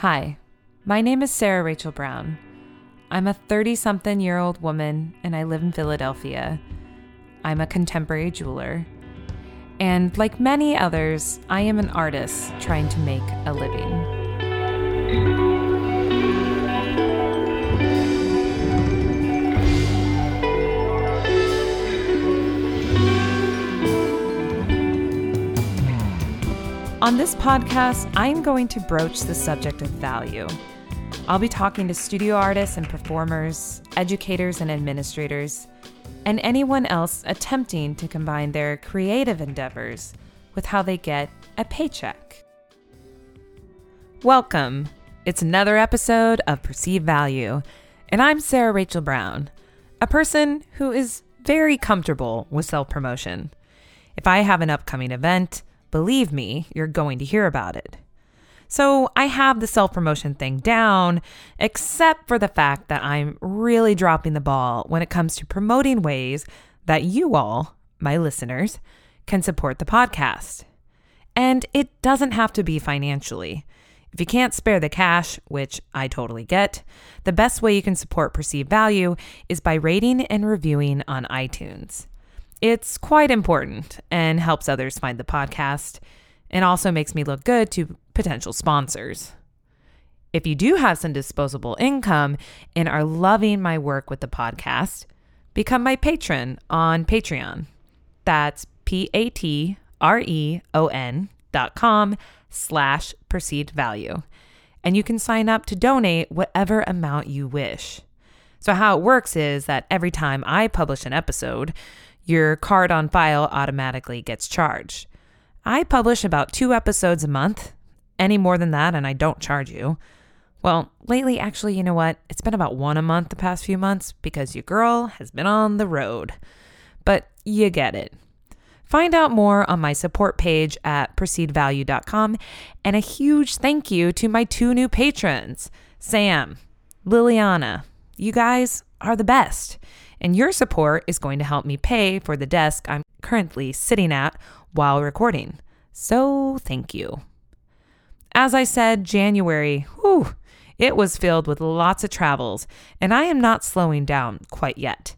Hi, my name is Sarah Rachel Brown. I'm a 30 something year old woman and I live in Philadelphia. I'm a contemporary jeweler. And like many others, I am an artist trying to make a living. On this podcast, I'm going to broach the subject of value. I'll be talking to studio artists and performers, educators and administrators, and anyone else attempting to combine their creative endeavors with how they get a paycheck. Welcome. It's another episode of Perceived Value, and I'm Sarah Rachel Brown, a person who is very comfortable with self promotion. If I have an upcoming event, believe me, you're going to hear about it. So I have the self promotion thing down, except for the fact that I'm really dropping the ball when it comes to promoting ways that you all, my listeners, can support the podcast. And it doesn't have to be financially. If you can't spare the cash, which I totally get, the best way you can support perceived value is by rating and reviewing on iTunes. It's quite important and helps others find the podcast and also makes me look good to potential sponsors. If you do have some disposable income and are loving my work with the podcast, become my patron on Patreon. That's P A T R E O N dot com slash perceived value. And you can sign up to donate whatever amount you wish. So, how it works is that every time I publish an episode, your card on file automatically gets charged. I publish about two episodes a month. Any more than that, and I don't charge you. Well, lately, actually, you know what? It's been about one a month the past few months because your girl has been on the road. But you get it. Find out more on my support page at perceivedvalue.com. And a huge thank you to my two new patrons, Sam, Liliana. You guys are the best. And your support is going to help me pay for the desk I'm currently sitting at while recording. So thank you. As I said, January, whew, it was filled with lots of travels, and I am not slowing down quite yet.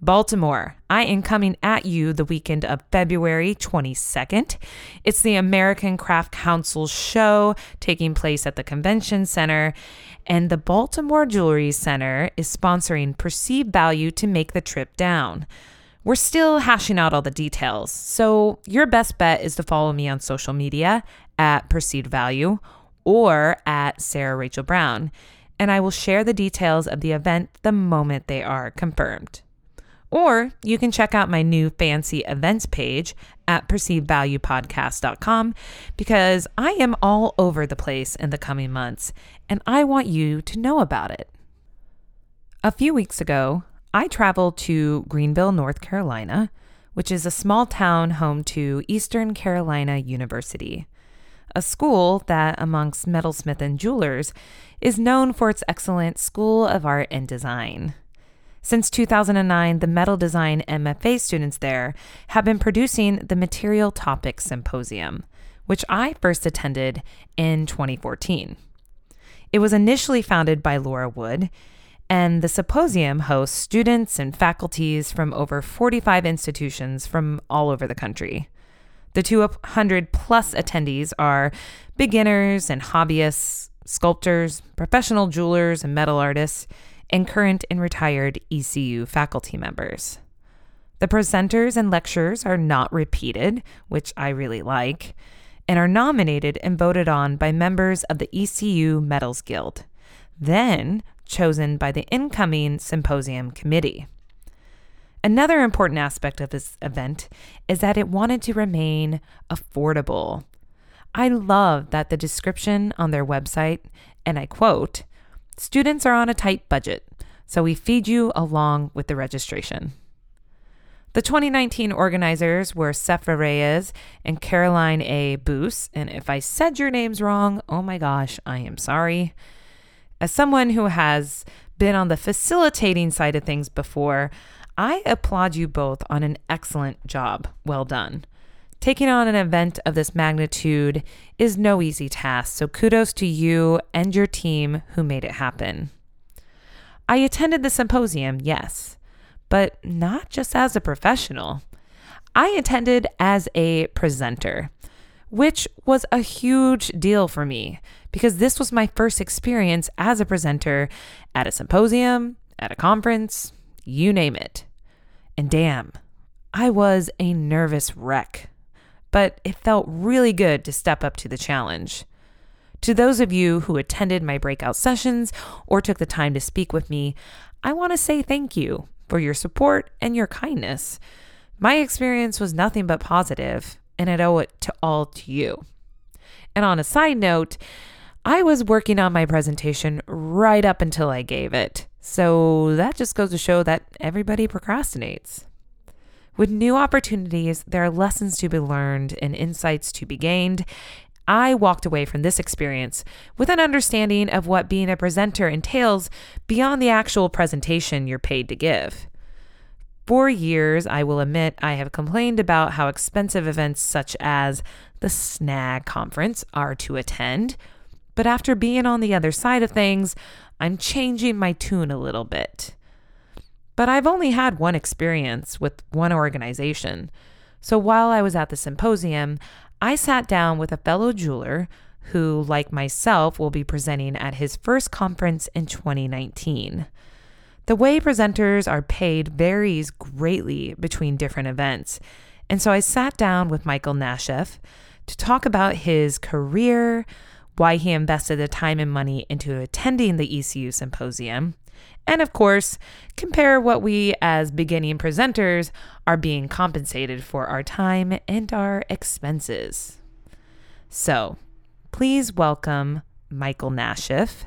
Baltimore, I am coming at you the weekend of February 22nd. It's the American Craft Council show taking place at the Convention Center, and the Baltimore Jewelry Center is sponsoring Perceived Value to make the trip down. We're still hashing out all the details, so your best bet is to follow me on social media at Perceived Value or at Sarah Rachel Brown, and I will share the details of the event the moment they are confirmed. Or you can check out my new fancy events page at perceivedvaluepodcast.com because I am all over the place in the coming months and I want you to know about it. A few weeks ago, I traveled to Greenville, North Carolina, which is a small town home to Eastern Carolina University, a school that, amongst metalsmith and jewelers, is known for its excellent School of Art and Design. Since 2009, the metal design MFA students there have been producing the Material Topics Symposium, which I first attended in 2014. It was initially founded by Laura Wood, and the symposium hosts students and faculties from over 45 institutions from all over the country. The 200 plus attendees are beginners and hobbyists, sculptors, professional jewelers, and metal artists and current and retired ECU faculty members. The presenters and lecturers are not repeated, which I really like, and are nominated and voted on by members of the ECU Metals Guild, then chosen by the incoming symposium committee. Another important aspect of this event is that it wanted to remain affordable. I love that the description on their website, and I quote, Students are on a tight budget, so we feed you along with the registration. The 2019 organizers were Sephra Reyes and Caroline A. Boos, and if I said your names wrong, oh my gosh, I am sorry. As someone who has been on the facilitating side of things before, I applaud you both on an excellent job. Well done. Taking on an event of this magnitude is no easy task, so kudos to you and your team who made it happen. I attended the symposium, yes, but not just as a professional. I attended as a presenter, which was a huge deal for me because this was my first experience as a presenter at a symposium, at a conference, you name it. And damn, I was a nervous wreck, but it felt really good to step up to the challenge. To those of you who attended my breakout sessions or took the time to speak with me, I want to say thank you for your support and your kindness. My experience was nothing but positive, and I owe it to all to you. And on a side note, I was working on my presentation right up until I gave it. So that just goes to show that everybody procrastinates. With new opportunities, there are lessons to be learned and insights to be gained. I walked away from this experience with an understanding of what being a presenter entails beyond the actual presentation you're paid to give. For years, I will admit, I have complained about how expensive events such as the SNAG conference are to attend. But after being on the other side of things, I'm changing my tune a little bit. But I've only had one experience with one organization. So while I was at the symposium, I sat down with a fellow jeweler who, like myself, will be presenting at his first conference in 2019. The way presenters are paid varies greatly between different events. And so I sat down with Michael Nashef to talk about his career, why he invested the time and money into attending the ECU symposium, and of course, compare what we as beginning presenters are being compensated for our time and our expenses. So, please welcome Michael Nashef.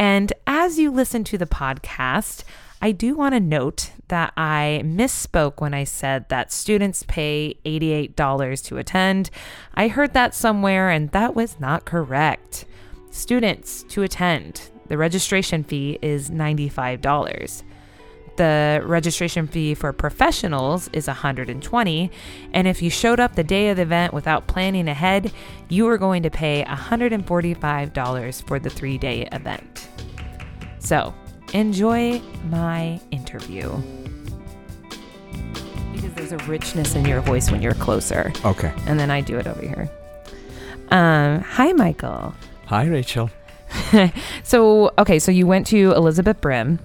And as you listen to the podcast, I do want to note that I misspoke when I said that students pay $88 to attend. I heard that somewhere and that was not correct. Students to attend, the registration fee is $95. The registration fee for professionals is $120, and if you showed up the day of the event without planning ahead, you are going to pay $145 for the 3-day event. So, enjoy my interview. Because there's a richness in your voice when you're closer. Okay. And then I do it over here. Um, hi, Michael. Hi, Rachel. so, okay, so you went to Elizabeth Brim.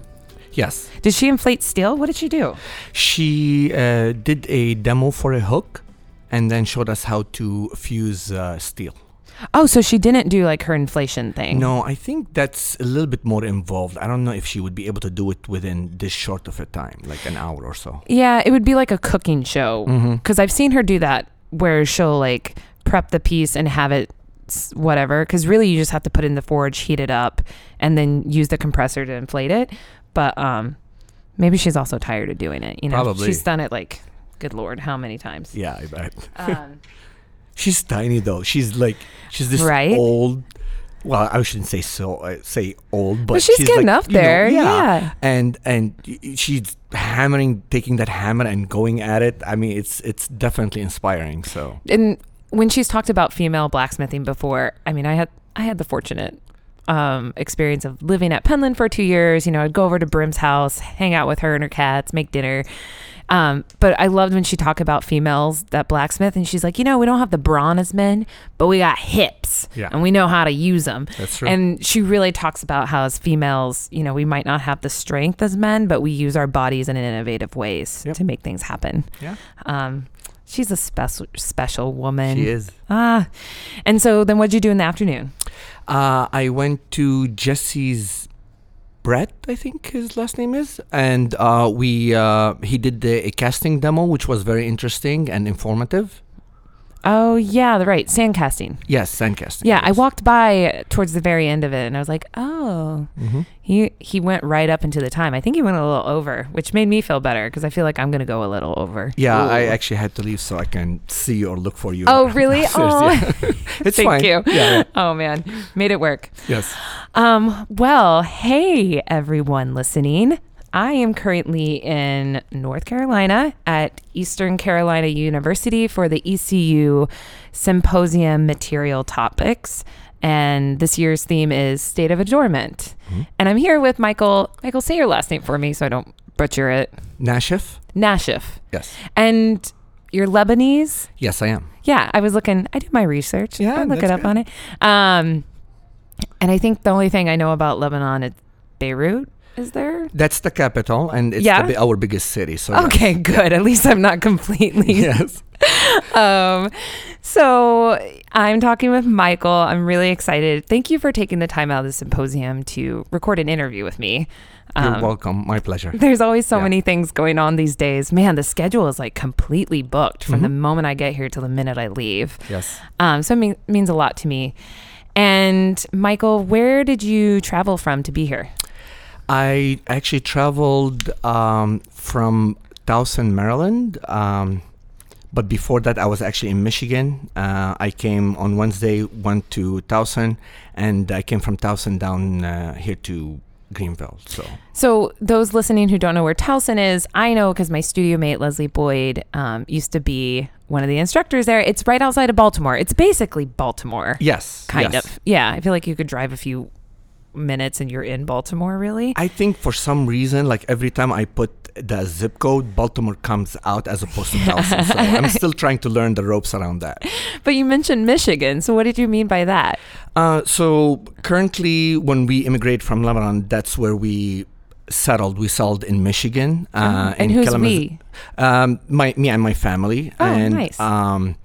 Yes. Did she inflate steel? What did she do? She uh, did a demo for a hook and then showed us how to fuse uh, steel. Oh, so she didn't do like her inflation thing. No, I think that's a little bit more involved. I don't know if she would be able to do it within this short of a time, like an hour or so. Yeah, it would be like a cooking show. Mm-hmm. Because I've seen her do that where she'll like prep the piece and have it whatever. Because really, you just have to put it in the forge, heat it up, and then use the compressor to inflate it. But um, maybe she's also tired of doing it. You know, Probably. she's done it like, good lord, how many times? Yeah, I bet. Um, She's tiny though. She's like she's this Right? old. Well, I shouldn't say so. Uh, say old, but But she's getting like, up you know, there, yeah. And and she's hammering, taking that hammer and going at it. I mean, it's it's definitely inspiring. So and when she's talked about female blacksmithing before, I mean, I had I had the fortunate um, experience of living at Penland for two years. You know, I'd go over to Brim's house, hang out with her and her cats, make dinner. Um, but I loved when she talked about females that blacksmith, and she's like, you know, we don't have the brawn as men, but we got hips, Yeah. and we know how to use them. That's true. And she really talks about how as females, you know, we might not have the strength as men, but we use our bodies in innovative ways Yep. to make things happen. yeah, Um, she's a special special woman. she is. Ah, and so then what'd you do in the afternoon? Uh, I went to Jesse's Brett, I think his last name is, and uh, we uh, he did the, a casting demo, which was very interesting and informative. Oh yeah, the right sand casting. Yes, sand casting. Yeah, I walked by towards the very end of it, and I was like, oh, hmm he he went right up into the time. I think he went a little over, which made me feel better because I feel like I'm gonna go a little over. Yeah, I actually had to leave so I can see or look for you. Oh really? Oh, it's thank fine. you. Yeah, yeah. Oh man, made it work. Yes. Um, well, hey everyone listening. I am currently in North Carolina at Eastern Carolina University for the ECU Symposium Material Topics. And this year's theme is State of Adornment. And I'm here with Michael. Michael, say your last name for me so I don't butcher it. Nashef? Nashef. Yes. And you're Lebanese? Yes, I am. Yeah, I was looking. I did my research. Yeah, I look it up good. on it. Um, and I think the only thing I know about Lebanon is Beirut. Is there? That's the capital, and it's Yeah? the, our biggest city. So yes. Okay, good. At least I'm not completely. yes. Um, so I'm talking with Michael. I'm really excited. Thank you for taking the time out of the symposium to record an interview with me. You're Um, welcome. My pleasure. There's always so Yeah. many things going on these days. Man, the schedule is like completely booked from the Mhm. moment I get here till the minute I leave. Yes. Um, so it mean, means a lot to me. And Michael, where did you travel from to be here? I actually traveled um, from Towson, Maryland. Um, but before that, I was actually in Michigan. Uh, I came on Wednesday, went to Towson, and I came from Towson down uh, here to Greenville. So So, those listening who don't know where Towson is, I know because my studio mate Leslie Boyd um, used to be one of the instructors there. It's right outside of Baltimore. It's basically Baltimore, yes, kind yes. of. Yeah, I feel like you could drive a few minutes and you're in Baltimore, really. I think for some reason, like every time I put the zip code, Baltimore comes out as opposed to Towson. so I'm still trying to learn the ropes around that. But you mentioned Michigan. So, what did you mean by that? Uh, so currently, when we immigrate from Lebanon, that's where we settled. We settled in Michigan. Uh, Oh, and in who's Kalamazoo- we? Um, my me and my family. Oh, and, nice. Um,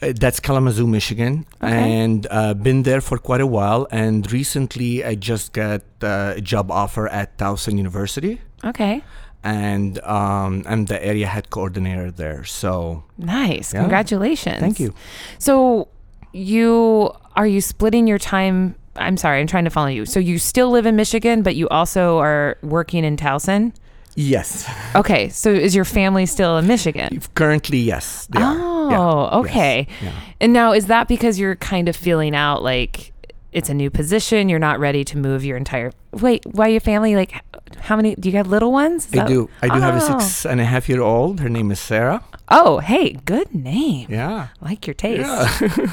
that's Kalamazoo, Michigan, Okay. and uh, been there for quite a while. And recently, I just got uh, a job offer at Towson University, Okay. and um, I'm the area head coordinator there. So Nice. Yeah. Congratulations. thank you. So you are you splitting your time? I'm sorry, I'm trying to follow you. So you still live in Michigan, but you also are working in Towson. Yes, Okay, so is your family still in Michigan? currently, yes. They. Oh, Yeah. okay. Yes. Yeah. And now is that because you're kind of feeling out like it's a new position, you're not ready to move your entire Wait, why your family like how many do you have little ones? Is I that- do. I do have a Oh. six and a half year old. Her name is Sarah. Oh, hey, good name. Yeah. Like your taste. Yeah.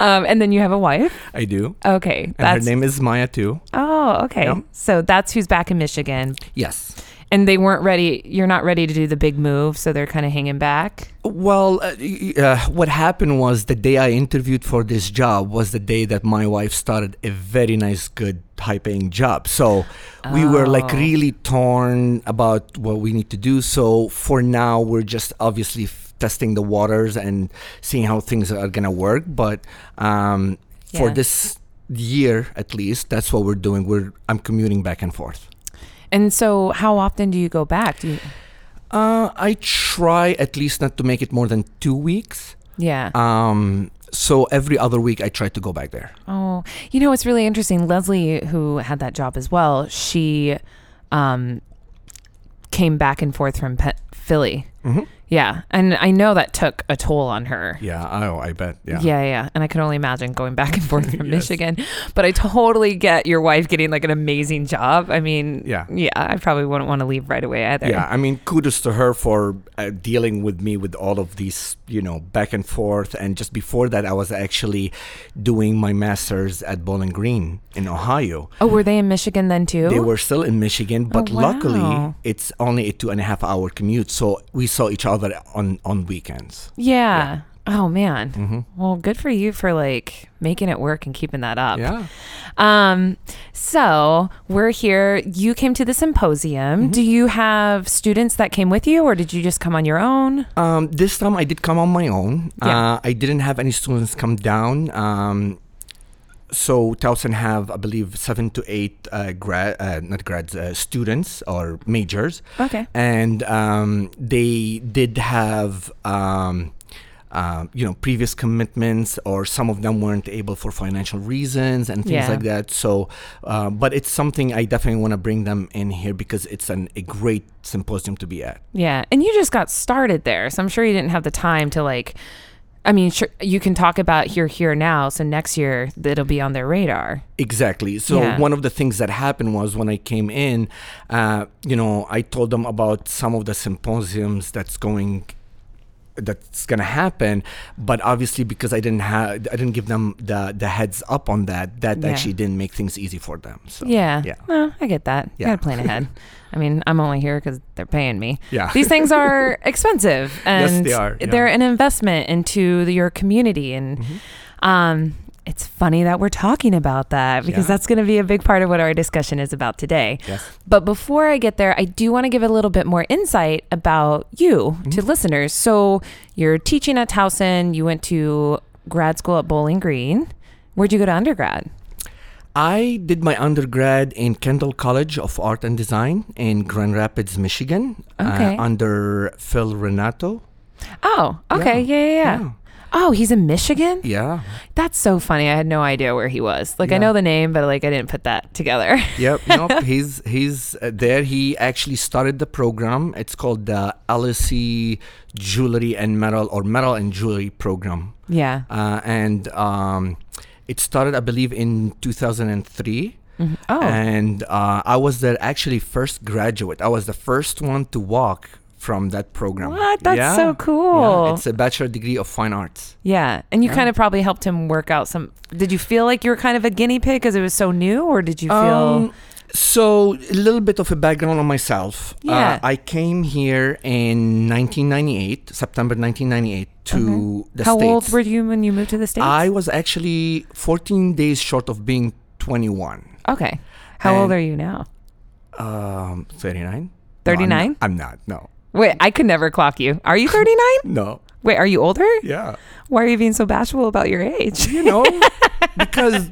Um, and then you have a wife. I do. Okay, And her name is Maya too. Oh, okay. Yeah. So that's who's back in Michigan. Yes. And they weren't ready. You're not ready to do the big move, so they're kind of hanging back. Well, uh, uh, what happened was the day I interviewed for this job was the day that my wife started a very nice, good, high paying job. So we were like Oh. really torn about what we need to do. So for now, we're just obviously f- testing the waters and seeing how things are going to work. But um, for this year, at least, that's what we're doing. We're I'm commuting back and forth. And so, how often do you go back? Do you, Uh, I try at least not to make it more than two weeks. yeah. Um, so every other week I try to go back there. oh, you know, it's really interesting. Leslie, who had that job as well, she um, came back and forth from Pe- Philly. Mm-hmm. Yeah, and I know that took a toll on her. Yeah, oh, I bet. Yeah. Yeah, yeah. And I can only imagine going back and forth from Yes. Michigan. But I totally get your wife getting like an amazing job. I mean, Yeah. yeah, I probably wouldn't want to leave right away either. Yeah, I mean, kudos to her for uh, dealing with me with all of these, you know, back and forth. And just before that, I was actually doing my master's at Bowling Green in Ohio. Oh, were they in Michigan then too? They were still in Michigan, but Oh, luckily it's only a two and a half hour commute. So we saw each other on, on weekends. Yeah. Oh man. hmm Well, good for you for like making it work and keeping that up. Yeah. Um so, we're here. You came to the symposium. Mm-hmm. Do you have students that came with you or did you just come on your own? Um, this time I did come on my own. Yeah. Uh, I didn't have any students come down. Um, so Towson have, I believe, seven to eight uh, grad, uh, not grads, uh, students or majors, Okay. and um, they did have. Um, uh, you know, previous commitments, or some of them weren't able for financial reasons and things Yeah. like that. So, uh, but it's something I definitely want to bring them in here because it's an, a great symposium to be at. Yeah. And you just got started there. So I'm sure you didn't have the time to like I mean, sure, you can talk about here, here, now. So next year, it'll be on their radar. Exactly. So Yeah. one of the things that happened was when I came in, uh, you know, I told them about some of the symposiums that's going that's gonna happen, but obviously because I didn't have I didn't give them the the heads up on that, that Yeah. actually didn't make things easy for them. So Yeah. yeah. No, I get that. You Yeah. gotta plan ahead. I mean, I'm only here because they're paying me. Yeah. These things are expensive, Yes, and they are, yeah. they're an investment into the, your community. And Mhm. um, it's funny that we're talking about that because Yeah. that's going to be a big part of what our discussion is about today. Yes. But before I get there, I do want to give a little bit more insight about you to Mm-hmm. listeners. So you're teaching at Towson. You went to grad school at Bowling Green. Where'd you go to undergrad? I did my undergrad in Kendall College of Art and Design in Grand Rapids, Michigan, Okay. uh, under Phil Renato. Oh, okay. Yeah, yeah, yeah. Yeah. Oh, he's in Michigan? Yeah. That's so funny. I had no idea where he was. Like, I know the name, but like, I didn't put that together. Yep. Nope. he's he's uh, there. He actually started the program. It's called the LSE Jewelry and Metal or Metal and Jewelry Program, yeah. uh, and um, it started, I believe, in 2003. Mhm. Oh, And uh, I was the actually first graduate. I was the first one to walk from that program. what? That's Yeah. so Yeah, cool. it's a bachelor degree of fine arts. Yeah. And you Yeah. kind of probably helped him work out some. Did you feel like you were kind of a guinea pig because it was so new, or did you feel. Um, so a little bit of a background on myself. Yeah. Uh, I came here in 1998, September 1998, to the How States. old were you when you moved to the States? I was actually 14 days short of being 21. okay. How old are you now? Um, 39. 39? I'm not. No. Wait, I could never clock you. Are you 39? No. Wait, are you older? Yeah. Why are you being so bashful about your age? You know, because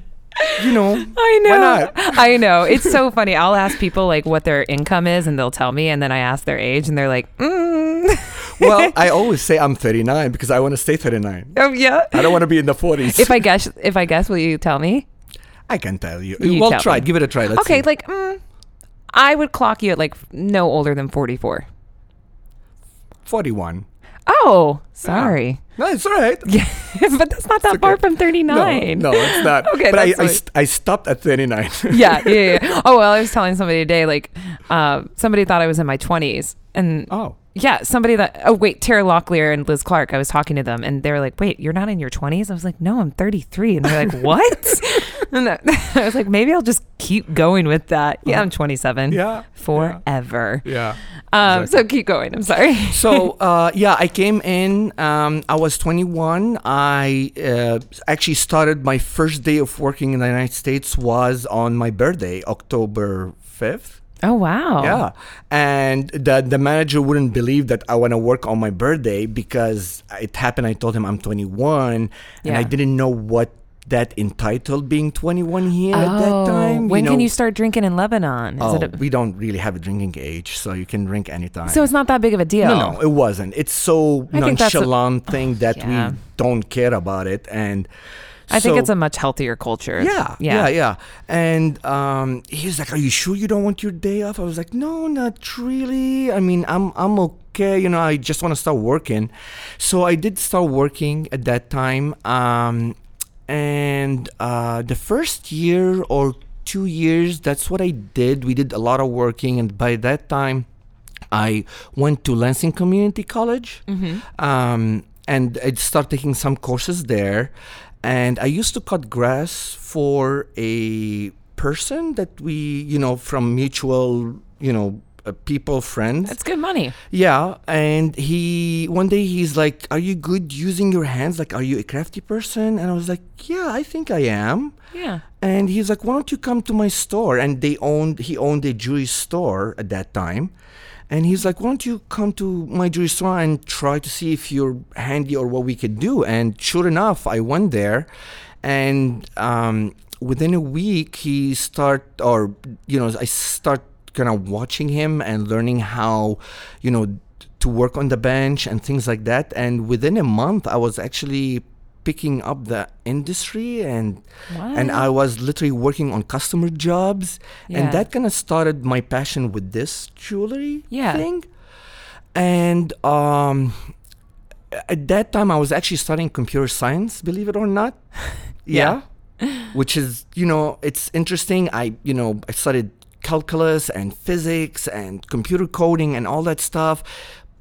you know. I know. not? I know. It's so funny. I'll ask people like what their income is and they'll tell me and then I ask their age and they're like, mm. Well, I always say I'm 39 because I want to stay 39. Oh yeah. I don't want to be in the 40s. If I guess if I guess will you tell me? I can tell you. You well, try. me. Give it a try. Let's okay, see. like mm, I would clock you at like no older than 44. 41. Oh, sorry. No, it's all right. Yeah, but that's not that It's far from 39. No, no, it's not. Okay, but I, I, st- I stopped at 39. yeah, yeah, yeah. Oh well, I was telling somebody today, like, uh, somebody thought I was in my twenties, and oh. Yeah, somebody that. Oh wait, Tara Locklear and Liz Clark. I was talking to them, and they were like, "Wait, you're not in your twenties?" I was like, "No, I'm 33," and they're like, "What?" and I I was like, "Maybe I'll just keep going with that." Yeah, I'm 27. Yeah. forever. Yeah. Um, exactly. so keep going. I'm sorry. so uh, yeah, I came in. Um, I was 21. I uh, actually started my first day of working in the United States was on my birthday, October 5th. Oh wow. Yeah, and the the manager wouldn't believe that I want to work on my birthday because it happened. I told him I'm 21, and I didn't know what that entitled being 21 here at that Oh, time. when can know. you start drinking in Lebanon? Is Oh, it a, we don't really have a drinking age, so you can drink anytime. so it's not that big of a deal. no, no, it wasn't. It's so I that's a- nonchalant thing that Yeah. we don't care about it, and I think it's a much healthier culture. yeah, yeah, yeah. And um, he's like, "Are you sure you don't want your day off?" I was like, "No, not really. I mean, I'm I'm okay. You know, I just want to start working." So I did start working at that time. Um, and uh, the first year or two years, that's what I did. We did a lot of working, and by that time, I went to Lansing Community College Mm-hmm. um, and I started taking some courses there. And I used to cut grass for a person that we, you know, from mutual, you know, uh, people, friends. That's good money. yeah, and he one day he's like, "Are you good using your hands? Like, are you a crafty person?" And I was like, "Yeah, I think I am." Yeah. And he's like, "Why don't you come to my store?" And they owned he owned a jewelry store at that time. And he's like, "Why don't you come to my jewelry store and try to see if you're handy or what we could do?" And sure enough, I went there, and um, within a week, he start or you know I start kind of watching him and learning how, you know, to work on the bench and things like that. And within a month, I was actually picking up the industry and and I was literally working on customer jobs Yeah. and that kind of started my passion with this jewelry Yeah. thing and um at that time I was actually studying computer science, believe it or not. Yeah. Which is, you know, it's interesting. I, you know, I studied calculus and physics and computer coding and all that stuff.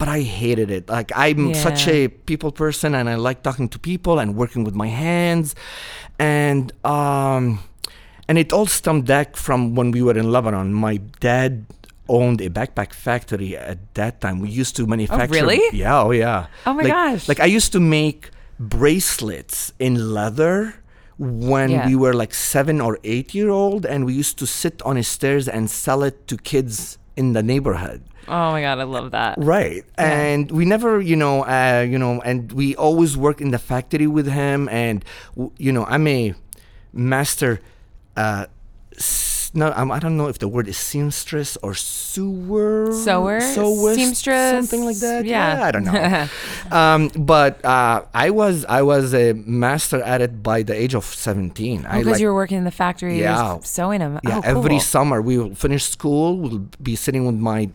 But I hated it. Like I'm such a people person and I like talking to people and working with my hands. And um and it all stemmed back from when we were in Lebanon. My dad owned a backpack factory at that time. We used to manufacture. Oh, really? Yeah. Oh, yeah. Oh my like, gosh. Like I used to make bracelets in leather when Yeah. we were like seven or eight year old, and we used to sit on the stairs and sell it to kids in the neighborhood. Oh my god, I love that. Right. And we never, you know, uh, you know, and we always work in the factory with him. And, w- you know, I'm a master, uh, no, I'm, I don't know if the word is seamstress or sewer. Sewer? sewist, Seamstress? Something like that. Yeah. I don't know. um, but uh, I was I was a master at it by the age of 17. I Because like, you were working in the factory, Yeah. sewing them. yeah, oh, every summer we will finish school. We'll be sitting with my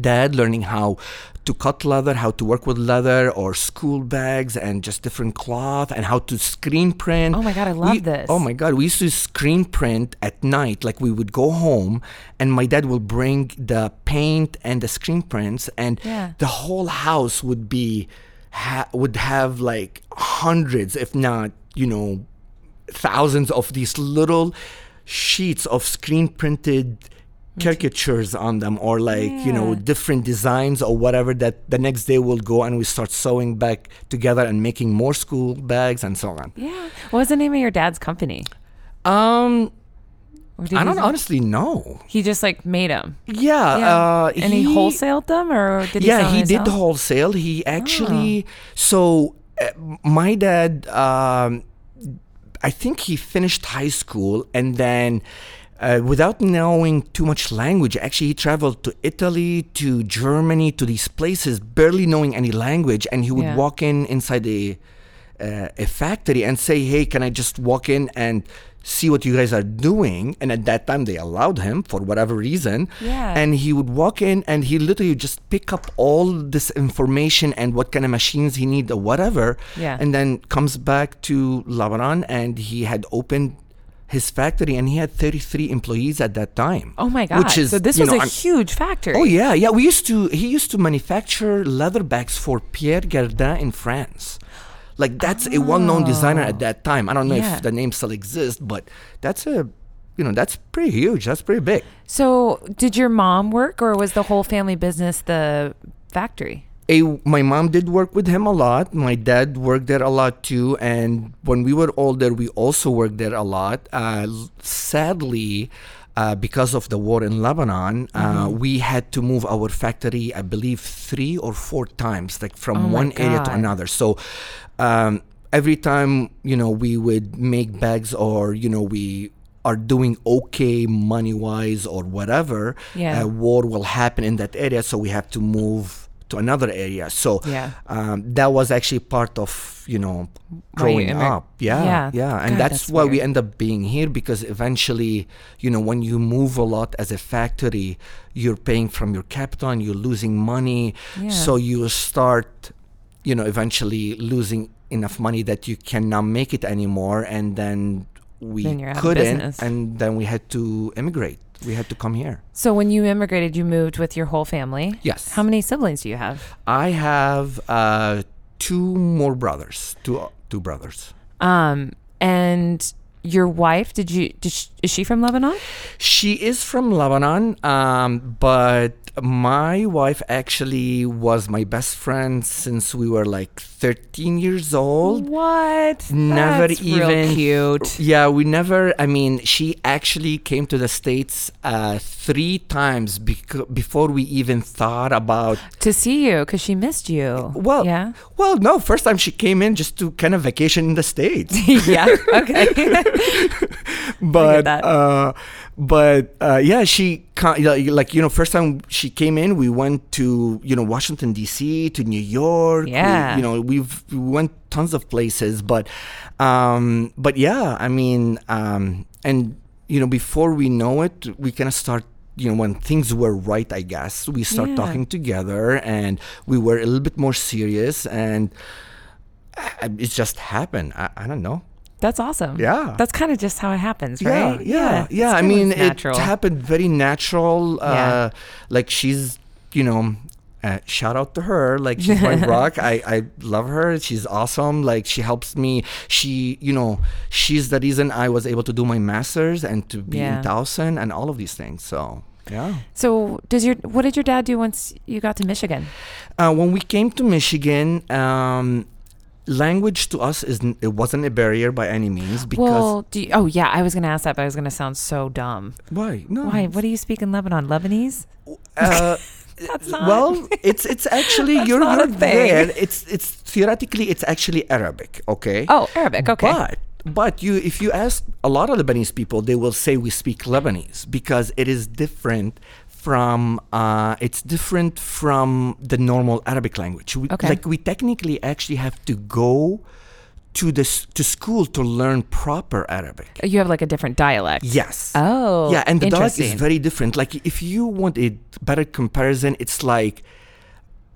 dad, learning how to cut leather, how to work with leather or school bags, and just different cloth, and how to screen print. Oh my God, I love We- this. Oh my god, we used to screen print at night. Like we would go home, and my dad will bring the paint and the screen prints, and Yeah. the whole house would be ha- would have like hundreds, if not, you know, thousands of these little sheets of screen printed caricatures on them or like you know different designs or whatever that the next day we'll go and we start sewing back together and making more school bags and so on Yeah. What was the name of your dad's company? um i don't honestly know He just like made them. yeah, Yeah. Uh, and he, wholesaled them, or did he? yeah sell them he did? Oh. wholesale he actually so uh, my dad um i think he finished high school and then uh, without knowing too much language actually he traveled to italy to germany to these places barely knowing any language and he would Yeah. walk in inside a uh, a factory and say hey can i just walk in and see what you guys are doing and at that time they allowed him for whatever reason Yeah. and he would walk in and he literally just pick up all this information and what kind of machines he need or whatever Yeah. and then comes back to lebanon and he had opened his factory and he had 33 employees at that time Oh my god! which is so this was know, a huge factory. Oh yeah, yeah. We used to. He used to manufacture leather bags for Pierre Cardin in France. Like that's a well-known designer at oh. that time. I don't know Yeah. if the name still exists, but that's a, you know, that's pretty huge. That's pretty big. So did your mom work, or was the whole family business the factory? A, my mom did work with him a lot. My dad worked there a lot too. And when we were older, we also worked there a lot. Uh, sadly, uh, because of the war in Lebanon, uh, we had to move our factory, I believe, three or four times, like from Oh one area to another. So um, every time, you know, we would make bags or, you know, we are doing okay money wise or whatever, Yeah. uh, war will happen in that area. So we have to move to another area. So Yeah. um, that was actually part of, you know, growing immig- up. Yeah. Yeah. Yeah. And God, that's, that's why we end up being here because eventually, you know, when you move a lot as a factory, you're paying from your capital and you're losing money. Yeah. So you start, you know, eventually losing enough money that you cannot make it anymore. And then we Then you're out couldn't. business. And then we had to immigrate. We had to come here. So when you immigrated, you moved with your whole family. Yes. How many siblings do you have? I have uh, two more brothers. Two two brothers. Um, and your wife, did you? Did she, is she from Lebanon? She is from Lebanon, um, but my wife actually was my best friend since we were like 13 years old. What? Never That's even cute. Yeah, we never. I mean, she actually came to the states uh, three times bec- before we even thought about. to see you because she missed you. Well, yeah, well, no. First time she came in just to kind of vacation in the states. yeah. Okay. but uh but uh yeah she like you know first time she came in we went to you know washington dc to new york we- Yeah. you know we've we went tons of places but um but yeah i mean um and you know before we know it we kind of start you know when things were right i guess we start Yeah. talking together and we were a little bit more serious and uh, it just happened i, I don't know That's awesome. Yeah. That's kind of just how it happens, right? yeah it's yeah, i mean it happened very natural uh Yeah. like she's you know uh, shout out to her like she's my rock I, I love her she's awesome like she helps me she you know she's the reason i was able to do my masters and to be Yeah. in towson and all of these things so yeah So, does your what did your dad do once you got to Michigan? Uh, when we came to Michigan, um, language to us is n- it wasn't a barrier by any means because well, you, oh yeah, I was going to ask that, but I was going to sound so dumb. why no Why? What do you speak in Lebanon? Lebanese? uh, That's not. well it's it's actually you're, not you're thing. there it's it's theoretically it's actually Arabic okay oh, Arabic. Okay. But but you if you ask a lot of Lebanese people, they will say we speak Lebanese because it is different from uh, it's different from the normal Arabic language. We, Okay. Like we technically actually have to go to this to school to learn proper Arabic. you have like a different dialect. Yes. Oh. yeah, and the dialect is very different. Like if you want a better comparison, it's like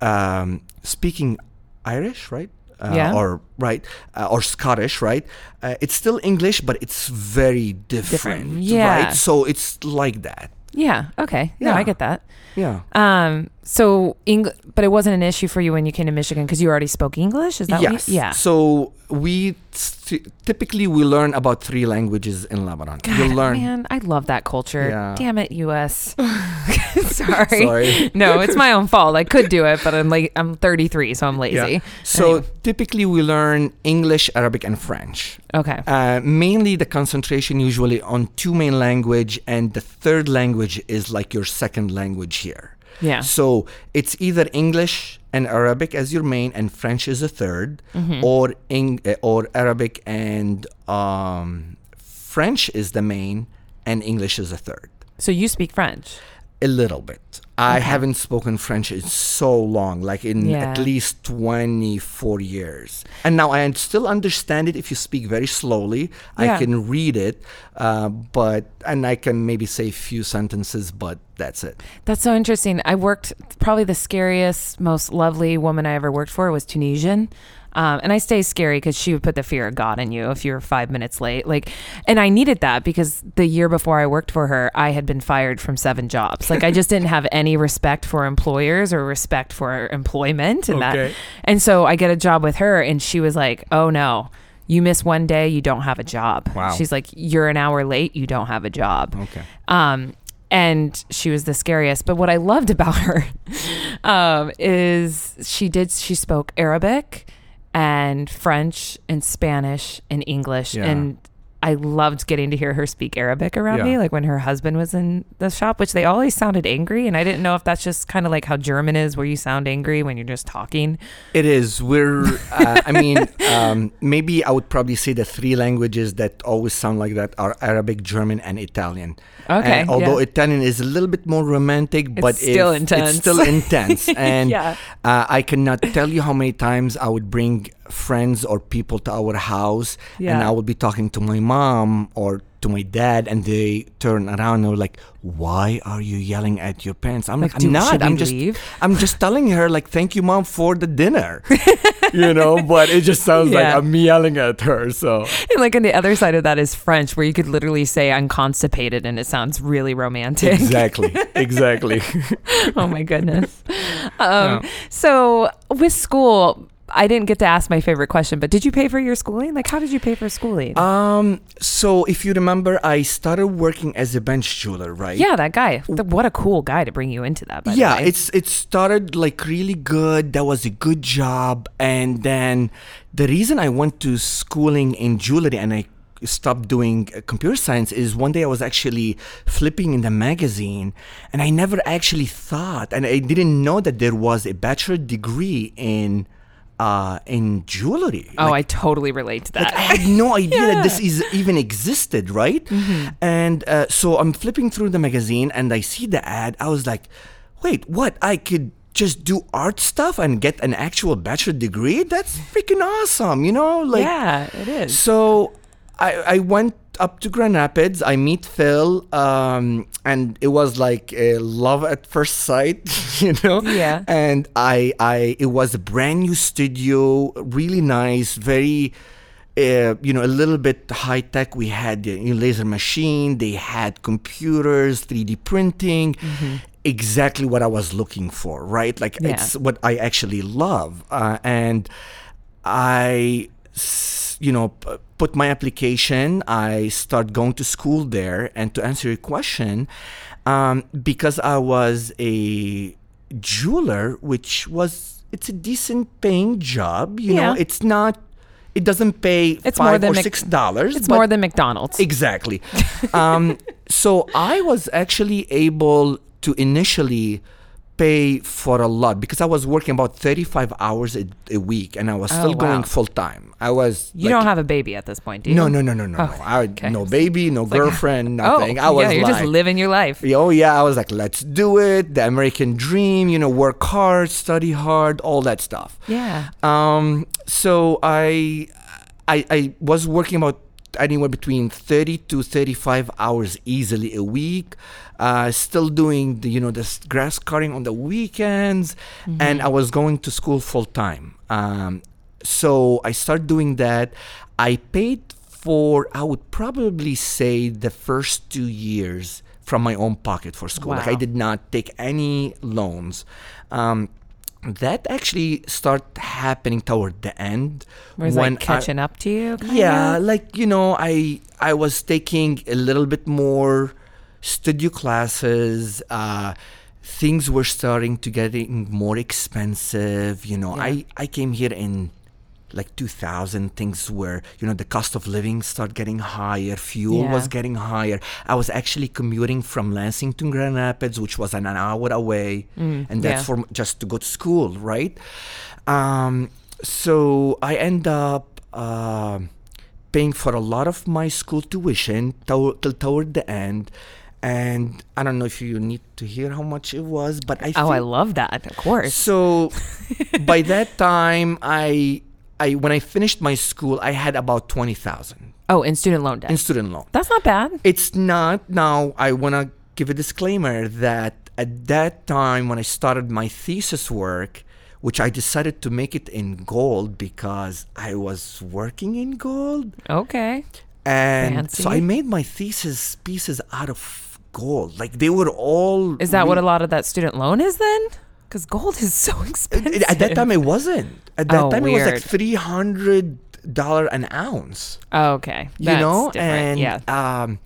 um, speaking Irish, right? Uh, Yeah. Or right, uh, or Scottish, right? Uh, it's still English, but it's very different, Yeah. right? So it's like that. Yeah. Okay. No, I get that. Yeah. Um. So, Eng- but it wasn't an issue for you when you came to Michigan because you already spoke English. Is that yes. what you, yeah. So we st- typically we learn about three languages in Lebanon. God, you learn. man, I love that culture. Yeah. Damn it, U.S. Sorry. Sorry. no, it's my own fault. I could do it, but I'm like I'm 33, so I'm lazy. Yeah. So Anyway. typically we learn English, Arabic, and French. Okay. Uh, mainly the concentration usually on two main language and the third language is like your second language here Yeah. so it's either english and arabic as your main and french is a 3rd Mm-hmm. or Eng- uh, or arabic and um, french is the main and english is a third So you speak French. A little bit i Okay. haven't spoken french in so long like in Yeah. at least 24 years and now i still understand it if you speak very slowly Yeah. i can read it uh, but and i can maybe say a few sentences but that's it That's so interesting. I worked probably the scariest, most lovely woman I ever worked for was Tunisian. Um, and I stay scary because she would put the fear of God in you if you were five minutes late. Like, and I needed that because the year before I worked for her, I had been fired from seven jobs. Like, I just didn't have any respect for employers or respect for employment and Okay. that. And so I get a job with her, and she was like, "Oh no." You miss one day, you don't have a job. Wow. She's like, you're an hour late, you don't have a job. okay Um, and she was the scariest. But what I loved about her um, is she did she spoke Arabic and French and Spanish and English Yeah. and I loved getting to hear her speak Arabic around Yeah. me, like when her husband was in the shop, which they always sounded angry. And I didn't know if that's just kind of like how German is, where you sound angry when you're just talking. It is. We're. Uh, I mean, um, maybe I would probably say the three languages that always sound like that are Arabic, German, and Italian. Okay, And although yeah. Italian is a little bit more romantic, but still if- intense. It's still intense, and Yeah. uh, I cannot tell you how many times I would bring friends or people to our house, and I would be talking to my mom or to my dad, and they turn around and were like, "Why are you yelling at your parents?" I'm like, Like, "I'm not. I'm just." leave?" I'm just telling her like, "Thank you, mom, for the dinner." you know, but it just sounds like I'm yelling at her. So And like on the other side of that is French, where you could literally say I'm constipated and it sounds really romantic. exactly, exactly. oh my goodness. Um, Yeah. So with school, I didn't get to ask my favorite question, but did you pay for your schooling? Like, how did you pay for schooling? um, so if you remember, I started working as a bench jeweler, right? yeah, that guy. What a cool guy to bring you into that. Yeah it's it started like really good that was a good job and then the reason i went to schooling in jewelry and i stopped doing uh, computer science is one day i was actually flipping in the magazine and i never actually thought and i didn't know that there was a bachelor degree in uh in jewelry Oh, Like, I totally relate to like, that. I had no idea that this is even existed, right? And uh, so I'm flipping through the magazine and I see the ad. I was like, wait, what? I could just do art stuff and get an actual bachelor degree? That's freaking awesome, you know? Like, yeah, it is. so I, I went up to Grand Rapids. I meet Phil, um, and it was like a love at first sight, you know. Yeah. And I, I, it was a brand new studio, really nice, very. Uh, you know, a little bit high tech. We had a laser machine. They had computers, 3D printing. Exactly what I was looking for, right? Like Yeah. it's what I actually love. Uh, and I, you know, put my application. I start going to school there. And to answer your question, um, because I was a jeweler, which was it's a decent paying job. You know, it's not. It doesn't pay It's more five than or Mc- six dollars. It's more than McDonald's. Exactly. um, so I was actually able to initially pay for a lot because I was working about 35 hours a, a week and I was Oh, still going full time. I was. you like- don't have a baby at this point, do you? No, no, no, no, no, Oh, no. I, okay. No baby, no like- girlfriend, Oh, nothing. I was yeah, you're like, just living your life. Oh yeah, I was like, let's do it. The American dream, you know, work hard, study hard, all that stuff. Yeah. Um, so I, I, I was working about anywhere between 30 to 35 hours easily a week. Uh, still doing the, you know, this grass cutting on the weekends, and I was going to school full time. Um, so I started doing that. I paid for, I would probably say, the first two years from my own pocket for school. Like I did not take any loans. Um, that actually started happening toward the end Was when like I- catching up to you? yeah, like you know, I I was taking a little bit more studio classes. Uh, things were starting to getting more expensive. You know, Yeah. I I came here in like 2000 things were you know the cost of living started getting higher fuel Yeah. was getting higher i was actually commuting from lansing to grand rapids which was an hour away and that's yeah. for just to go to school right um, so i end up um paying for a lot of my school tuition to- till toward the end and i don't know if you need to hear how much it was but i Oh, I love that. Of course. so by that time i i when i finished my school i had about 20000 Oh, in student loan debt. in student loan That's not bad. it's not now i want to give a disclaimer that at that time when i started my thesis work which i decided to make it in gold because i was working in gold Okay. and so i made my thesis pieces out of gold like they were all Is that what a lot of that student loan is then? Because gold is so expensive. at that time it wasn't at that Oh, time it was like 300 dollar an ounce Oh, okay. you That's know different. and yeah. um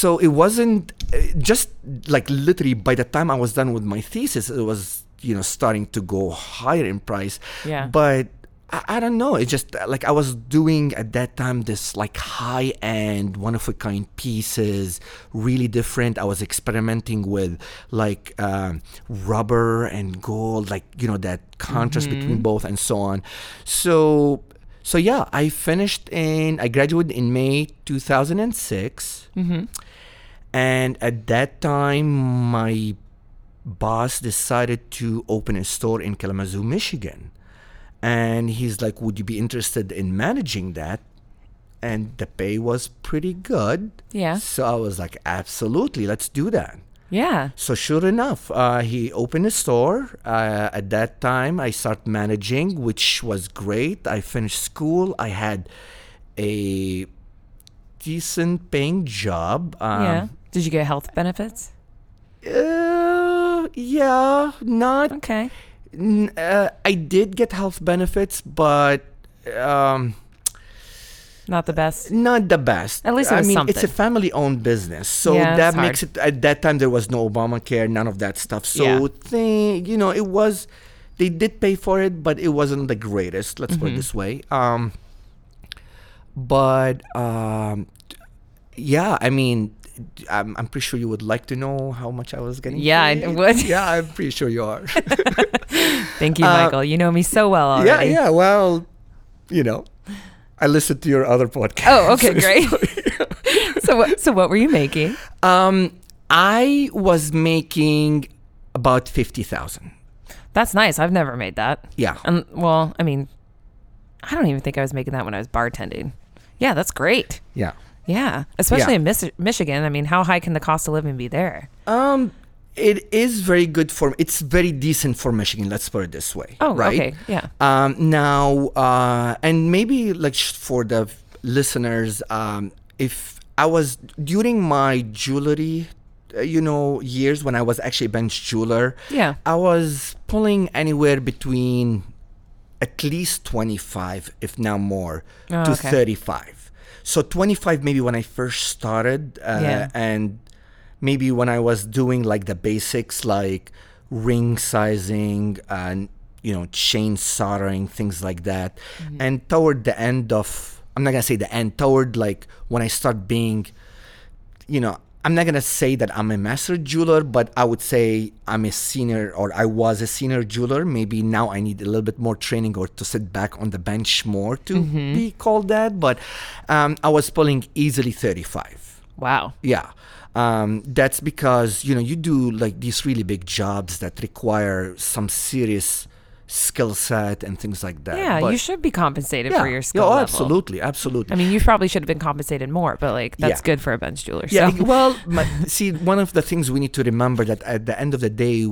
so it wasn't uh, just like literally by the time i was done with my thesis it was you know starting to go higher in price Yeah. but I, I don't know. It's just like i was doing at that time this like high end one of a kind pieces really different. I was experimenting with like um, rubber and gold like you know that contrast between both and so on. So so yeah i finished in i graduated in may 2006 Mm-hmm. and at that time my boss decided to open a store in kalamazoo michigan and he's like would you be interested in managing that and the pay was pretty good Yeah. so i was like absolutely let's do that Yeah. so sure enough, uh, he opened a store. Uh, at that time, I started managing, which was great. I finished school. I had a decent paying job. Um, yeah. Did you get health benefits? Uh, yeah, not. Okay. Uh, I did get health benefits, but um, Not the best. not the best. At least it I mean, it's a family-owned business, so Yeah, that makes it. At that time, there was no Obamacare, none of that stuff. So, Yeah. thing, you know, it was. They did pay for it, but it wasn't the greatest. Let's put Mhm. it this way. Um, but um, yeah, I mean, I'm, I'm pretty sure you would like to know how much I was getting. Yeah, I paid. would. Yeah, I'm pretty sure you are. Thank you, Uh, Michael. You know me so well yeah, already. yeah. Well, you know, I listened to your other podcast. Oh, okay, great. so what? So what were you making? Um, I was making about fifty thousand. That's nice. I've never made that. Yeah, Um, well, I mean, I don't even think I was making that when I was bartending. Yeah, that's great. yeah. Yeah, especially Yeah. in Mis- Michigan. I mean, how high can the cost of living be there? Um, it is very good for. It's very decent for Michigan. Let's put it this way. Oh, right? okay, yeah. Um, now, uh, and maybe like for the listeners, um, if I was during my jewelry, uh, you know, years when I was actually a bench jeweler, Yeah. I was pulling anywhere between at least 25, if not more, Oh, to okay. 35. So 25 maybe when I first started, uh, Yeah. and maybe when I was doing like the basics like ring sizing and you know chain soldering things like that. Mm-hmm. And toward the end of I'm not gonna say the end, toward like when I start being you know, I'm not gonna say that I'm a master jeweler, but I would say I'm a senior or I was a senior jeweler. Maybe now I need a little bit more training or to sit back on the bench more to be called that. But um, I was pulling easily 35. Wow. Yeah. Um, that's because, you know, you do like these really big jobs that require some serious skill set and things like that. Yeah, But- you should be compensated yeah. for your skill Yeah, oh, level. absolutely, absolutely. I mean, you probably should have been compensated more, but like that's Yeah. good for a bench jeweler. Yeah, so. well, my, see, one of the things we need to remember that at the end of the day,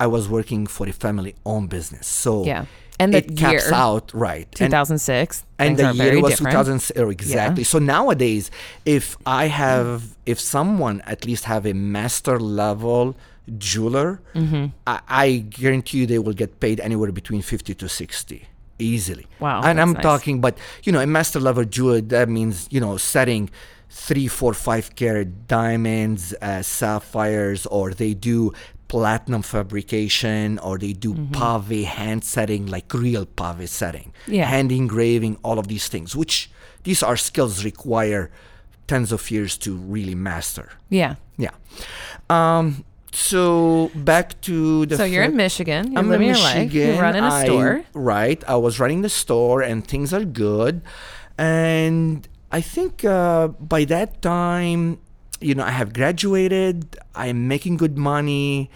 I was working for a family-owned business, so Yeah. And the it caps year, out right. 2006. and things the year was different. 2000 oh, exactly. So nowadays, if I have, if someone at least have a master level jeweler, Mm-hmm. I, I guarantee you they will get paid anywhere between 50 to 60 easily. Wow, And I'm nice. talking, but you know, a master level jeweler that means you know setting three, four, five carat diamonds, uh, sapphires, or they do platinum fabrication, or they do Mm-hmm. pave hand setting, like real pave setting, Yeah. hand engraving, all of these things, which these are skills require tens of years to really master. Yeah. Yeah. Um. So back to the. So you're in Michigan. You're I'm living in your life. You're running a I- store. Right. I was running the store and things are good. And I think uh, by that time, you know, I have graduated. I'm making good money.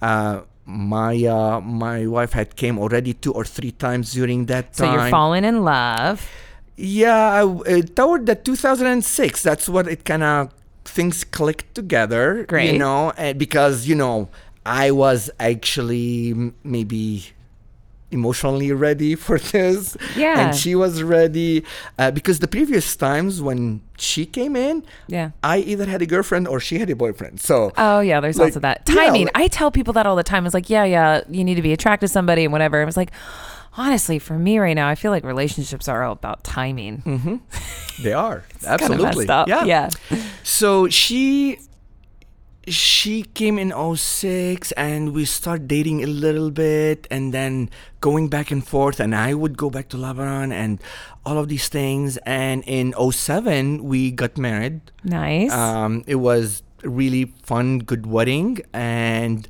Uh, my uh, my wife had came already two or three times during that time. So you're falling in love. Yeah, I, uh, toward the 2006, that's what it kind of things clicked together. Great. You know, uh, because you know I was actually maybe emotionally ready for this. Yeah. And she was ready uh, because the previous times when she came in, Yeah. I either had a girlfriend or she had a boyfriend. So Oh yeah, there's Like, lots of that. yeah, Timing. like- I tell people that all the time. It's like, yeah, yeah, you need to be attracted to somebody and whatever. I was like, honestly, for me right now, I feel like relationships are all about timing. they are absolutely yeah. Yeah. So she she came in 06 and we start dating a little bit and then going back and forth and I would go back to Lebanon and all of these things and in 07 we got married. Nice. Um, it was a really fun, good wedding, and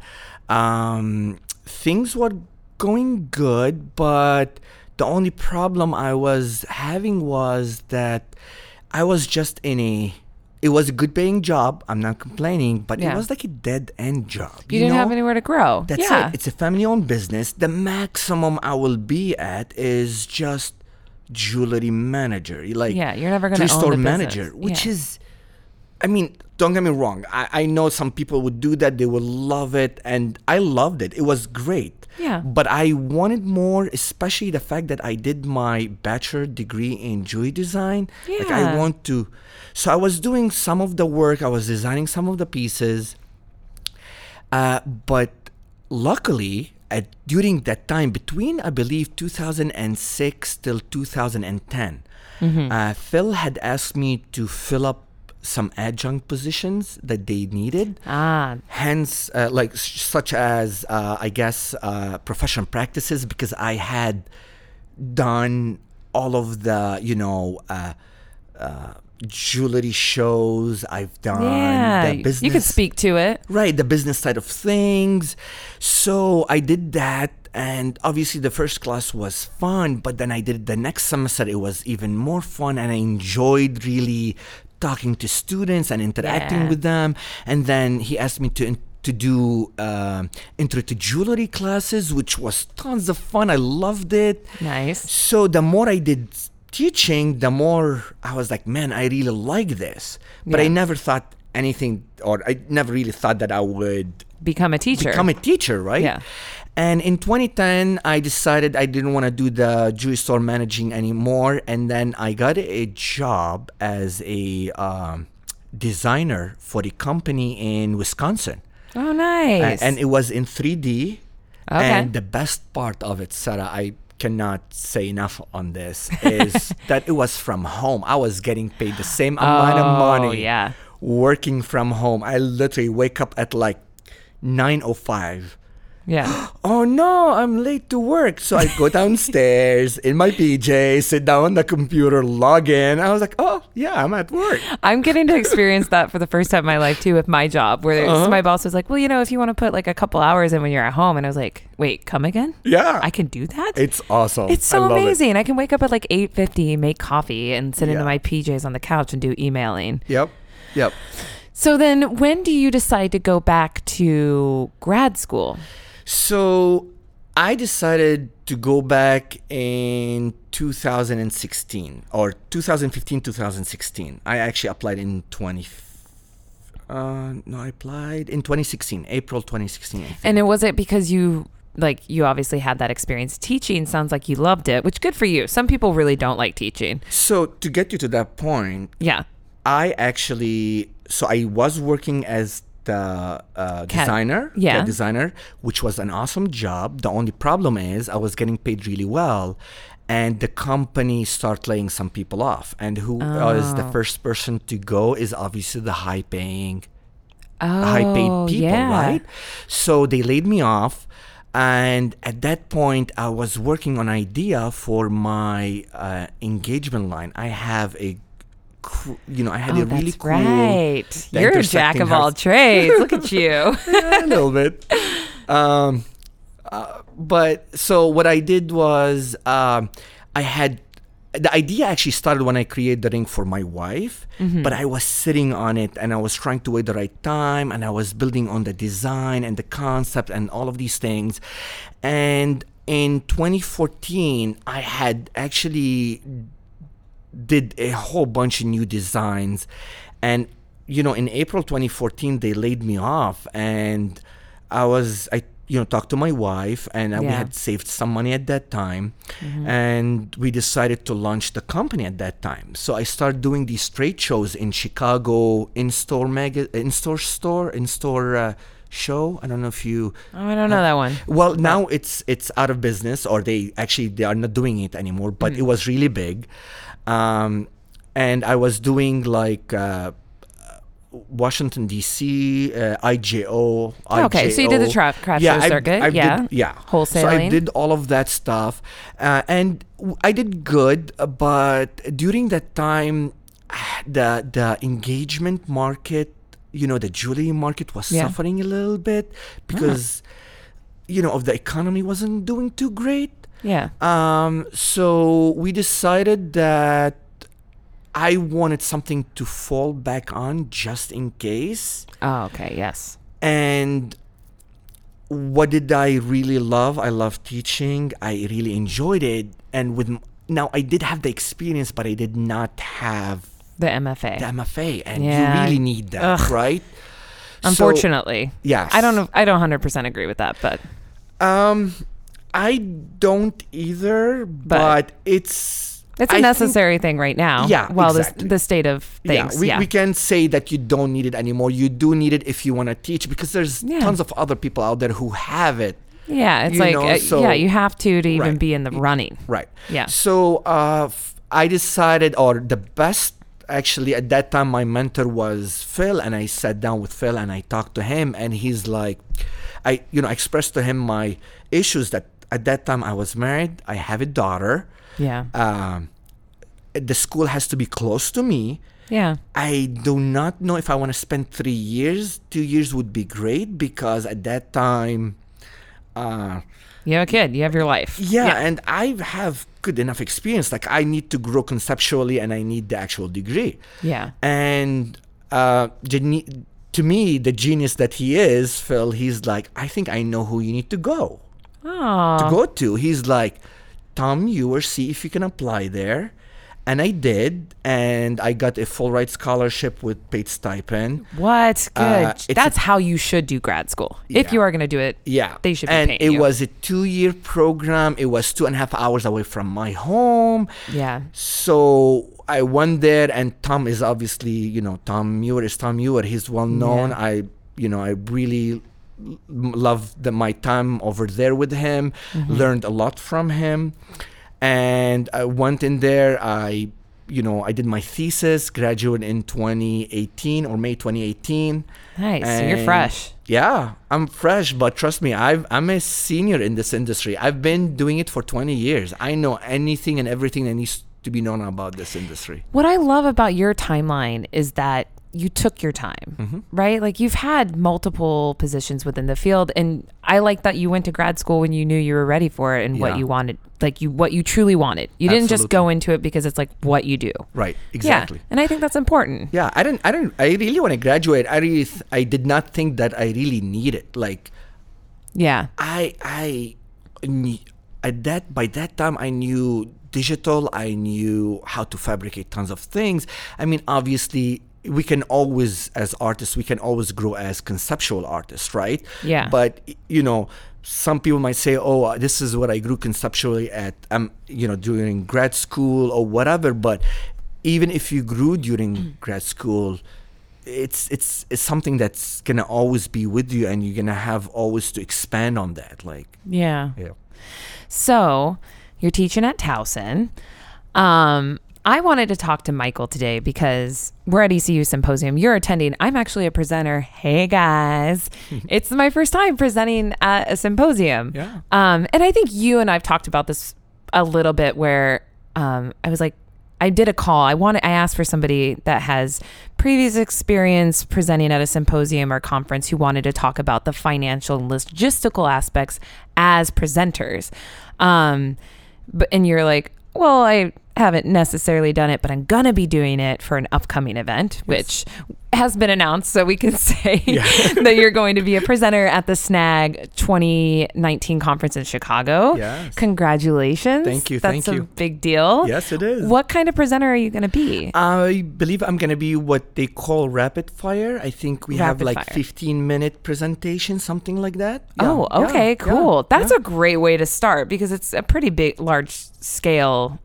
um, things were going good. But the only problem I was having was that I was just in a. It was a good paying job. I'm not complaining, but Yeah. it was like a dead end job. you, didn't have anywhere to grow. That's yeah. it. It's a family owned business. The maximum I will be at is just jewelry manager. Like Yeah, you're never three own store the business. manager, which Yeah. is I mean, don't get me wrong. I, I know some people would do that. They would love it. And I loved it. It was great. Yeah. But I wanted more, especially the fact that I did my bachelor degree in jewelry design. Yeah. Like I want to. So I was doing some of the work. I was designing some of the pieces. Uh, but luckily, at, during that time, between I believe 2006 till 2010, uh, Phil had asked me to fill up some adjunct positions that they needed. ah, Hence, uh, like such as uh, I guess uh, professional practices, because I had done all of the you know uh, uh, jewelry shows. I've done yeah. the business. You could speak to it. Right, the business side of things. So I did that, and obviously the first class was fun, but then I did the next semester, it was even more fun, and I enjoyed really talking to students and interacting Yeah. with them. And then he asked me to. To do um intro to jewelry classes, which was tons of fun. I loved it. Nice. So the more I did teaching, the more I was like, man, I really like this. But I never thought anything, or I never really thought that I would Become a teacher. become a teacher, right? Yeah. And in 2010, I decided I didn't want to do the jewelry store managing anymore, and then I got a job as a um, designer for a company in Wisconsin, oh, nice. and it was in 3D. Okay. And the best part of it, Sarah, I cannot say enough on this, is that it was from home. I was getting paid the same amount of Oh, money yeah. working from home. I literally wake up at like 9.05 yeah. oh no, I'm late to work. So I go downstairs in my PJ, sit down on the computer, log in. I was like, oh yeah, I'm at work. I'm getting to experience that for the first time in my life too with my job, where Uh-huh. my boss was like, "Well, you know, if you want to put like a couple hours in when you're at home," and I was like, "Wait, come again? Yeah, I can do that? it's awesome. It's I so it. amazing. I can wake up at like 8:50, make coffee, and sit into Yeah. my PJs on the couch and do emailing." Yep, yep. So then, when do you decide to go back to grad school? So I decided to go back in 2016 or 2015, 2016. I actually applied in 20. Uh, no, I applied in 2016, April 2016. And it was it because you like you obviously had that experience teaching. Sounds like you loved it, which good for you. Some people really don't like teaching. So to get you to that point, Yeah. I actually so I was working as the uh, designer, yeah. the designer, which was an awesome job. The only problem is I was getting paid really well, and the company start laying some people off. And who was the Oh. first person to go is obviously the high paying Oh, high paid people, yeah. right? So they laid me off. And at that point, I was working on idea for my uh, engagement line. I have a, you know, I had Oh, a really cool. right. You're a jack of all trades. Look at you. Yeah, a little bit. Um, uh, but so what I did was um, I had the idea actually started when I created the ring for my wife, but I was sitting on it and I was trying to wait the right time and I was building on the design and the concept and all of these things. And in 2014, I had actually did a whole bunch of new designs and you know in april 2014 they laid me off and i was i you know talked to my wife and uh, we had saved some money at that time and we decided to launch the company at that time so i started doing these trade shows in chicago in-store mega in-store store in-store uh, show i don't know if you Oh, I don't know that one. well, now it's it's out of business, or they actually they are not doing it anymore. But Mm. it was really big, um, and I was doing like uh, Washington D.C., uh, IJO. Okay, so you did the IJO. tra- craft yeah, I- circuit, I yeah. did, yeah. So I did all of that stuff, uh, and w- I did good. But during that time, the the engagement market, you know, the jewelry market was Yeah. suffering a little bit because, you know, of the economy wasn't doing too great. Yeah. Um, so we decided that I wanted something to fall back on just in case. Oh, okay. Yes. And what did I really love? I love teaching. I really enjoyed it. And with now, I did have the experience, but I did not have The MFA. the MFA, and Yeah. you really need that, Ugh. right? So- Unfortunately. yes. I don't. I don't 100% agree with that, but Um, I don't either, but, it's it's I a think- necessary thing right now. Yeah, Well, exactly. the, state of things. Yeah, we, yeah. we can say that you don't need it anymore. You do need it if you want to teach because there's Yeah. tons of other people out there who have it. yeah. It's like, know, uh, so- yeah, you have to to even Right. be in the running. Right. Yeah. So uh, I decided, or the best actually at that time, my mentor was Phil, and I sat down with Phil and I talked to him, and he's like, I you know I expressed to him my issues that at that time I was married, I have a daughter, Yeah. um, the school has to be close to me. Yeah. I do not know if I want to spend three years. Two years would be great because at that time, uh, You have a kid. You have your life. yeah, and I have good enough experience. Like I need to grow conceptually, and I need the actual degree. Yeah. And uh, to me, the genius that he is, Phil, he's like, I think I know who you need to go Oh. to go to. He's like, Tom Muir, see if you can apply there. and I did, and I got a full ride scholarship with paid stipend. What? Good. Uh, That's how you should do grad school. If you are going to do it, Yeah, they should be and it you. was a two-year program. It was two and a half hours away from my home. Yeah. So I went there, and Tom is obviously, you know, Tom Muir is Tom Muir. He's well known. Yeah. I, you know, I really loved the, my time over there with him. Mm-hmm. Learned a lot from him, and I went in there. I, you know, I did my thesis, graduated in 2018 or May 2018. Nice. So you're fresh. Yeah, I'm fresh, but trust me, I've, I'm a senior in this industry. I've been doing it for 20 years. I know anything and everything that needs to be known about this industry. What I love about your timeline is that you took your time, Mm-hmm. right? Like you've had multiple positions within the field and I like that you went to grad school when you knew you were ready for it and what you wanted, like you what you truly wanted. You didn't just go into it because it's like what you do. Right, exactly. Yeah. And I think that's important. Yeah, I didn't, I didn't, I really, when I graduated, I really, th- I did not think that I really needed, like, Yeah. I I at that by that time I knew digital. I knew how to fabricate tons of things. I mean, obviously, we can always, as artists, we can always grow as conceptual artists, right? Yeah. But you know, some people might say, "Oh, uh, this is what I grew conceptually at, um, you know, during grad school or whatever." But even if you grew during grad school, it's it's it's something that's gonna always be with you and you're gonna have always to expand on that like Yeah. yeah So you're teaching at Towson. Um, I wanted to talk to Michael today because we're at ECU Symposium. You're attending. I'm actually a presenter. Hey guys, it's my first time presenting at a symposium. Yeah. Um, and I think you and I've talked about this a little bit where um, I was like, I did a call. I wanted, I asked for somebody that has previous experience presenting at a symposium or conference who wanted to talk about the financial and logistical aspects as presenters. Um, but and you're like, well, I haven't necessarily done it, but I'm gonna be doing it for an upcoming event, which has been announced, so we can say that you're going to be a presenter at the Snag 2019 conference in Chicago. Yes. Congratulations! Thank you, That's thank a you. big deal. yes it is What kind of presenter are you going to be? i believe i'm gonna be what they call rapid fire i think we have like fire. 15 minute presentation something like that Yeah, oh, okay, yeah, cool. That's yeah. a great way to start because it's a pretty big, large scale,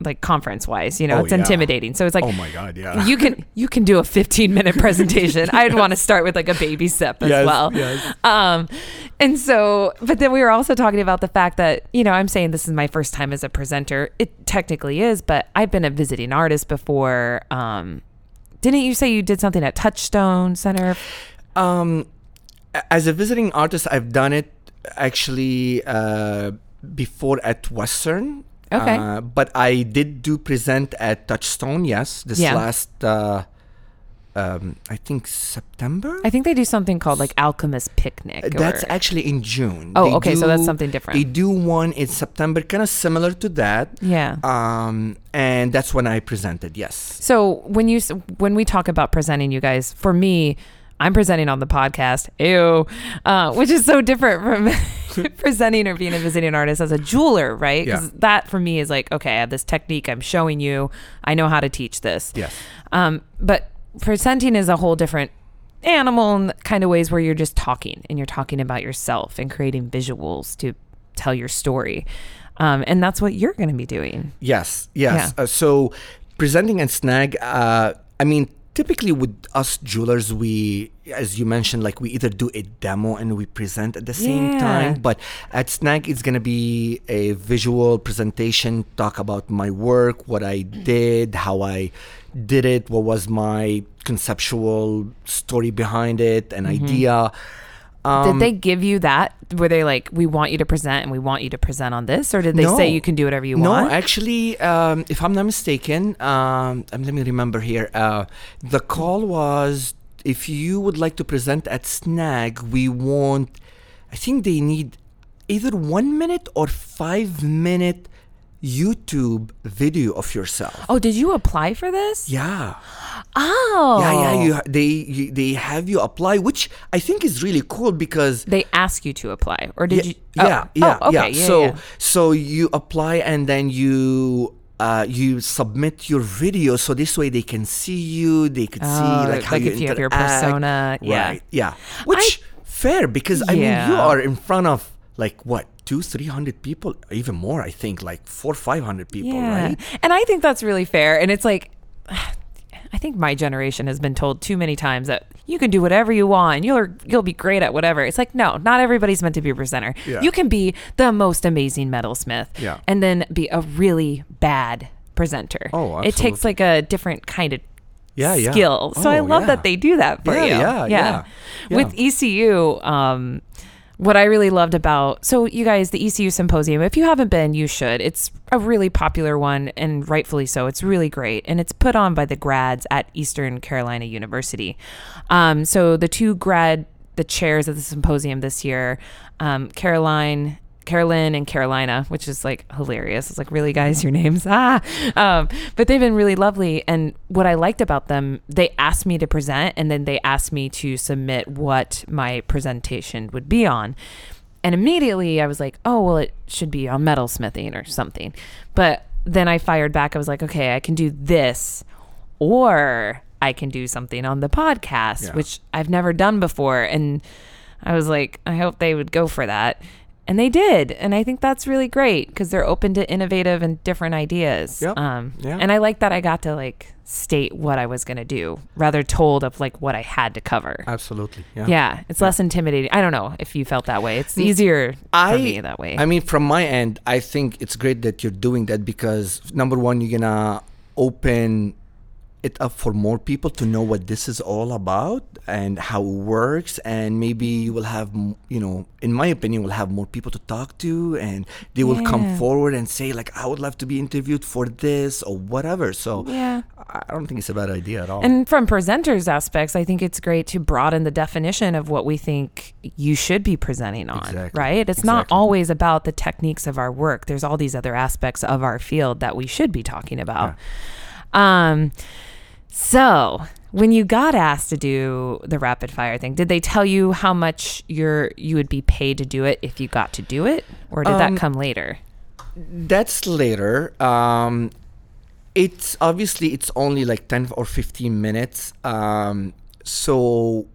like conference wise. You know, Oh, it's yeah. intimidating. So it's like, oh my god yeah you can you can do a 15 minute presentation. I'd want to start with like a baby step as Yes, well. yes. Um, and so, but then we were also talking about the fact that you know I'm saying this is my first time as a presenter. It technically is, but I've been a visiting artist before. Um, didn't you say you did something at Touchstone Center? Um, as a visiting artist, I've done it actually uh, before at Western. Okay. Uh, but I did do present at Touchstone. Yes, this Yeah. last. Uh, um, I think September. I think they do something called like Alchemist Picnic. Uh, That's or- actually in June. Oh, They okay, so that's something different. They do one in September, kind of similar to that. yeah. Um, and that's when I presented. Yes. So when you when we talk about presenting, you guys, for me, I'm presenting on the podcast, ew, uh, which is so different from presenting or being a visiting artist as a jeweler, right? Because Yeah. that for me is like, okay, I have this technique, I'm showing you, I know how to teach this. Yes. Um, but presenting is a whole different animal in kind of ways where you're just talking and you're talking about yourself and creating visuals to tell your story. Um, and that's what you're going to be doing. Yes, yes. Yeah. Uh, so presenting and snag, uh, I mean, typically with us jewelers, we, as you mentioned, like we either do a demo and we present at the same Yeah. time. But at snag, it's gonna be a visual presentation, talk about my work, what I did, how I did it, what was my conceptual story behind it, an mm-hmm. idea. Um, Did they give you that? Were they like, we want you to present and we want you to present on this? Or did they say you can do whatever you no, want? No, actually, um, if I'm not mistaken, um, um, let me remember here. Uh, the call was if you would like to present at Snag, we want, I think they need either one minute or five minute YouTube video of yourself. oh, did you apply for this? Yeah. Oh. Yeah, yeah. You, they you, they have you apply, which I think is really cool because They ask you to apply. Or did yeah, you? oh, yeah, yeah, oh, okay. yeah. Yeah. so yeah. so you apply and then you uh, you submit your video so this way they can see you. They could Oh, see like how like you if you have your persona, yeah. Right. Yeah. Which fair because I mean you are in front of like what two three hundred people even more I think like four five hundred people right. And I think that's really fair. And it's like, I think my generation has been told too many times that you can do whatever you want. You'll you'll be great at whatever. It's like no, not everybody's meant to be a presenter. Yeah. You can be the most amazing metalsmith, Yeah. and then be a really bad presenter. Oh, absolutely. it takes like a different kind of Yeah, yeah. skill. So I Oh, love yeah. that they do that for Yeah, you. yeah, yeah, With yeah. ECU, um, what I really loved about so you guys, the ECU symposium, if you haven't been, you should. It's a really popular one and rightfully so. It's really great. And it's put on by the grads at Eastern Carolina University. Um, so the two grad the chairs of the symposium this year, um, Caroline Carolyn and Carolina, which is like hilarious. It's like, really, guys, your names? Ah. Um, but they've been really lovely. And what I liked about them, they asked me to present and then they asked me to submit what my presentation would be on. And immediately I was like, oh, well, it should be on metalsmithing or something. But then I fired back. I was like, okay, I can do this or I can do something on the podcast, Yeah. which I've never done before. And I was like, I hope they would go for that. And they did. And I think that's really great because they're open to innovative and different ideas. Yep. Um, Yeah. And I like that I got to like state what I was going to do rather told of like what I had to cover. Absolutely. Yeah. yeah. It's less intimidating. I don't know if you felt that way. It's easier I, for me that way. I mean, from my end, I think it's great that you're doing that because number one, you're gonna open it up for more people to know what this is all about and how it works and maybe you will have you know in my opinion will have more people to talk to and they will come forward and say like i would love to be interviewed for this or whatever so yeah. i don't think it's a bad idea at all And from presenters aspects, I think it's great to broaden the definition of what we think you should be presenting on, Exactly. right? It's not always about the techniques of our work. There's all these other aspects of our field that we should be talking about. Um so, when you got asked to do the rapid fire thing, did they tell you how much you're you would be paid to do it if you got to do it? Or did that Um, come later? that's later. Um it's obviously it's only like 10 or 15 minutes. Um so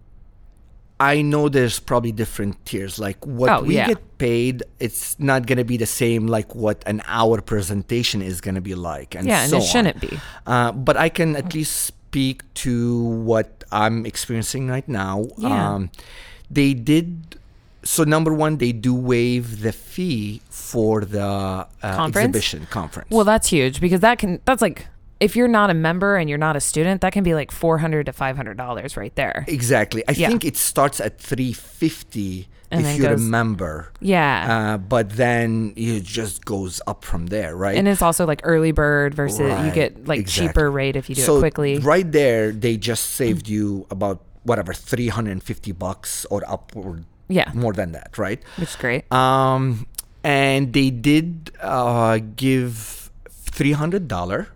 i know there's probably different tiers like what Oh, we yeah. get paid it's not going to be the same like what an hour presentation is going to be like and Yeah, and it on. shouldn't be. uh, but i can at least speak to what i'm experiencing right now Yeah. um they did so number one they do waive the fee for the uh, Conference? exhibition conference Well, that's huge because that can that's like if you're not a member and you're not a student, that can be like 400 to 500 dollars right there. exactly i Yeah. think it starts at 350 And if you're goes- a member Yeah. uh, but then it just goes up from there right and it's also like early bird versus you get like exactly. cheaper rate if you do so it quickly. right there they just saved you about whatever 350 bucks or upward Yeah. more than that right Which is great. Um, and they did uh, give three hundred dollar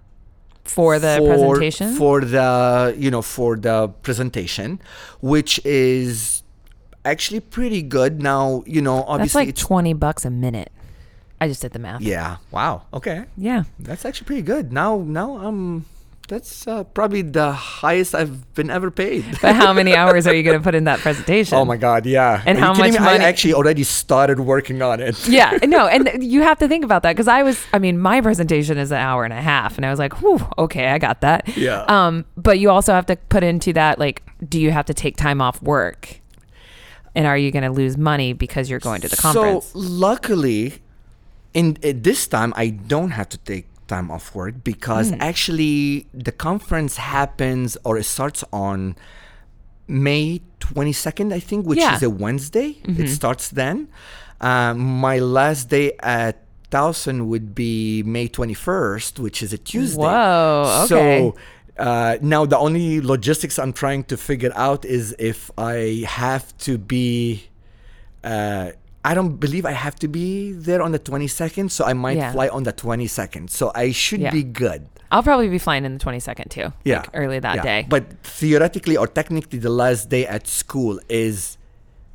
For the presentation. for the you know for the presentation, which is actually pretty good. Now you know that's obviously like it's 20 bucks a minute. I just did the math. yeah wow okay Yeah. that's actually pretty good. Now now um that's uh, probably the highest I've been ever paid. But how many hours are you going to put in that presentation? Oh my god, yeah. And Are how much me? money- I actually already started working on it. yeah, no, and you have to think about that because I was, I mean, my presentation is an hour and a half, and I was like, whew, okay, I got that. Yeah. Um, but you also have to put into that, like, do you have to take time off work? And are you going to lose money because you're going to the conference? So luckily, in at this time, I don't have to take time off work because Hmm. actually the conference happens or it starts on May 22nd, I think, which Yeah. is a Wednesday. Mm-hmm. It starts then. Um, my last day at Towson would be May 21st, which is a Tuesday. Whoa, okay. So uh, now the only logistics I'm trying to figure out is if I have to be. Uh, I don't believe I have to be there on the 22nd, so I might Yeah. fly on the 22nd. So I should Yeah. be good. I'll probably be flying in the 22nd too. Yeah. like early that yeah. day. But theoretically or technically, the last day at school is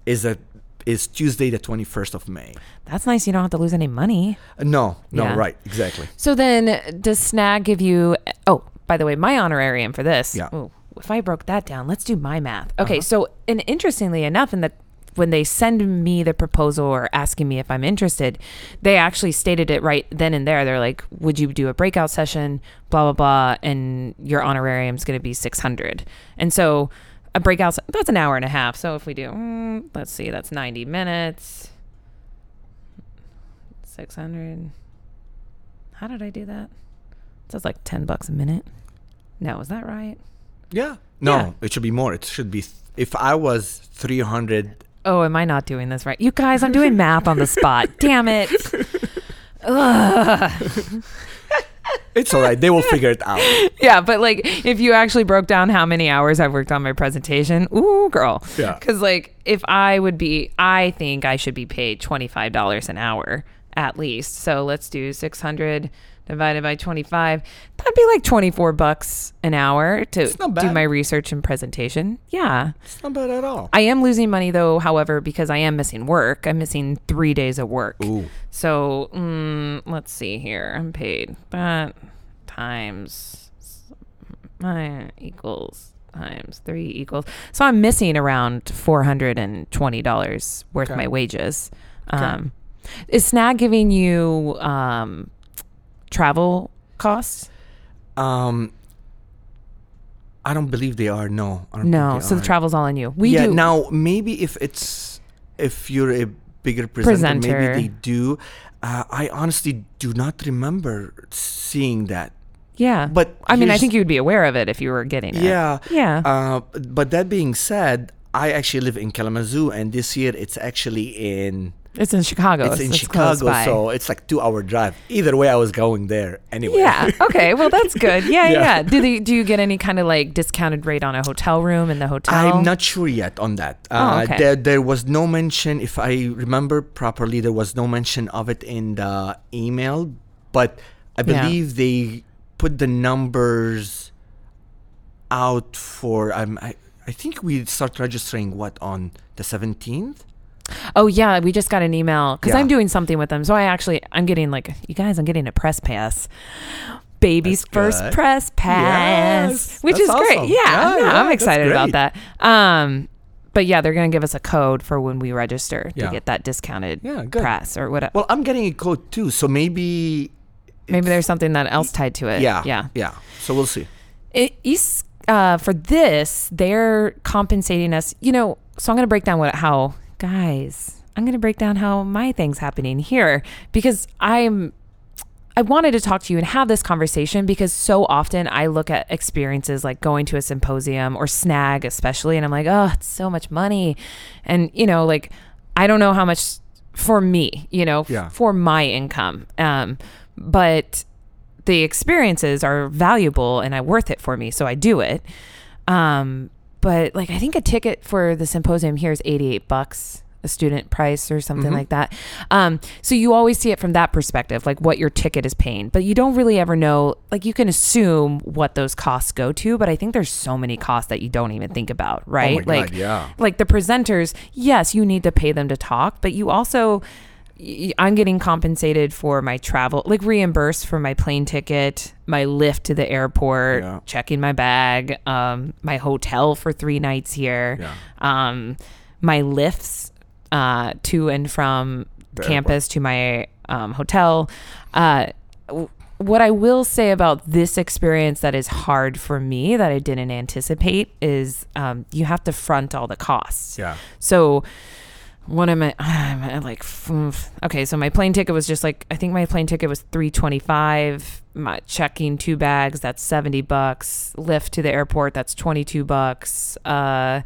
is a is Tuesday, the 21st of May. That's nice. You don't have to lose any money. Uh, no, no, right, exactly. So then, does Snag give you? Oh, by the way, my honorarium for this. Yeah. Ooh, if I broke that down, let's do my math. Okay, Uh-huh. so and interestingly enough, in the when they send me the proposal or asking me if I'm interested, they actually stated it right then and there. They're like, "Would you do a breakout session?" Blah blah blah, and your honorarium is going to be six hundred. And so, a breakout se- that's an hour and a half. So if we do, mm, let's see, that's ninety minutes. Six hundred. How did I do that? That's like ten bucks a minute. No, is that right? Yeah. No, Yeah. it should be more. It should be. Th- if I was 300, Oh, am I not doing this right? You guys, I'm doing math on the spot. Damn it. Ugh. it's all right. They will figure it out. Yeah, but like if you actually broke down how many hours I've worked on my presentation, ooh, girl. Yeah. Because like if I would be, I think I should be paid twenty five dollars an hour at least. So let's do six hundred divided by twenty five. That'd be like twenty four bucks an hour to It's not do my research and presentation. Yeah. It's not bad at all. I am losing money though, however, because I am missing work. I'm missing three days of work. Ooh. So mm, let's see here. I'm paid that times my equals times three equals. So I'm missing around four hundred and twenty dollars worth Okay. my wages. Okay. Um, is Snag giving you um, travel costs? Um, I don't believe they are. No. I don't No. So the are. travel's all on you. We yeah. do. Now maybe if it's if you're a bigger presenter, Presenter. maybe they do. Uh, I honestly do not remember seeing that. yeah. But I mean, I think you would be aware of it if you were getting it. Yeah. Yeah. Uh, but that being said, I actually live in Kalamazoo, and this year it's actually in It's in Chicago. it's in so Chicago, so it's like two hour drive. Either way, I was going there anyway. Yeah. Okay. Well, that's good. Yeah, yeah. Yeah. yeah. Do they? Do you get any kind of like discounted rate on a hotel room in the hotel? I'm not sure yet on that. Oh, Uh, okay. there, there was no mention, if I remember properly, there was no mention of it in the email, but I Yeah. believe they put the numbers out for. Um, I, I think we start registering what on the 17th. Oh yeah, we just got an email because Yeah. I'm doing something with them. So I actually I'm getting like you guys. I'm getting a press pass. Baby's That's first good. press pass, Yes, which that's is great. Yeah, Yeah, no, yeah, I'm excited about that. Um, but yeah, they're gonna give us a code for when we register to get that discounted Yeah, good. press or whatever. Well, I'm getting a code too, so maybe. Maybe there's something that else tied to it. Yeah. yeah. Yeah. So we'll see. it, is, uh, for this, they're compensating us. You know, so I'm going to break down what how guys. I'm going to break down how my thing's happening here because I'm. I wanted to talk to you and have this conversation because so often I look at experiences like going to a symposium or snag, especially, and I'm like, oh, it's so much money. And, you know, like, I don't know how much for me, you know, f- Yeah. for my income. Um, but the experiences are valuable and I worth it for me, so I do it. Um, but like I think a ticket for the symposium here is 88 bucks a student price or something Mhm. like that. Um, so you always see it from that perspective, like what your ticket is paying, but you don't really ever know, like you can assume what those costs go to, but I think there's so many costs that you don't even think about, right? Oh like God, yeah. like the presenters, yes, you need to pay them to talk, but you also I'm getting compensated for my travel, like reimbursed for my plane ticket, my lift to the airport, Yeah. checking my bag, um, my hotel for three nights here, Yeah. um, my lifts uh, to and from The campus to my um, hotel. Uh, w- what I will say about this experience that is hard for me that I didn't anticipate is um, you have to front all the costs. Yeah. So what am I? I'm at like okay. So my plane ticket was just like I think my plane ticket was three twenty five. My checking two bags that's seventy bucks. Lift to the airport that's twenty two bucks. Uh,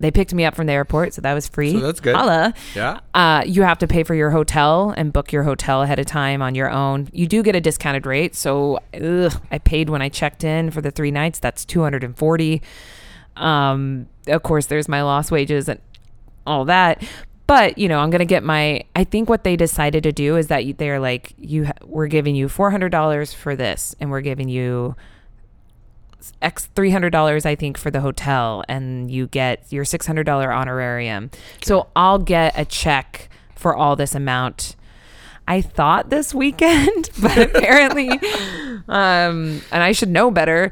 they picked me up from the airport, so that was free. So that's good. Holla. Yeah. Uh, you have to pay for your hotel and book your hotel ahead of time on your own. You do get a discounted rate, so ugh, I paid when I checked in for the three nights. That's two hundred and forty. Um, of course, there's my lost wages and all that. But you know, I'm gonna get my. I think what they decided to do is that they're like, you, we're giving you four hundred dollars for this, and we're giving you X three hundred dollars, I think, for the hotel, and you get your six hundred dollar honorarium. So I'll get a check for all this amount. I thought this weekend, but apparently, um, and I should know better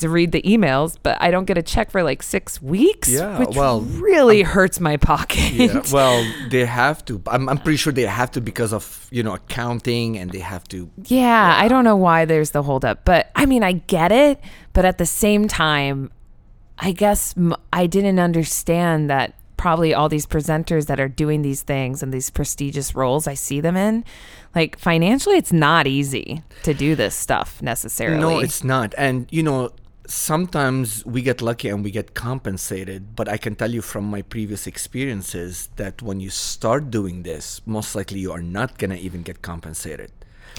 to read the emails, but I don't get a check for like six weeks. Yeah, which well, really hurts my pocket. Yeah, well, they have to. I'm, I'm pretty sure they have to because of you know accounting, and they have to. Yeah, I don't know why there's the holdup, but I mean, I get it, but at the same time, I guess m- I didn't understand that probably all these presenters that are doing these things and these prestigious roles I see them in, like financially, it's not easy to do this stuff necessarily. No, it's not. And you know, sometimes we get lucky and we get compensated. But I can tell you from my previous experiences that when you start doing this, most likely you are not gonna even get compensated.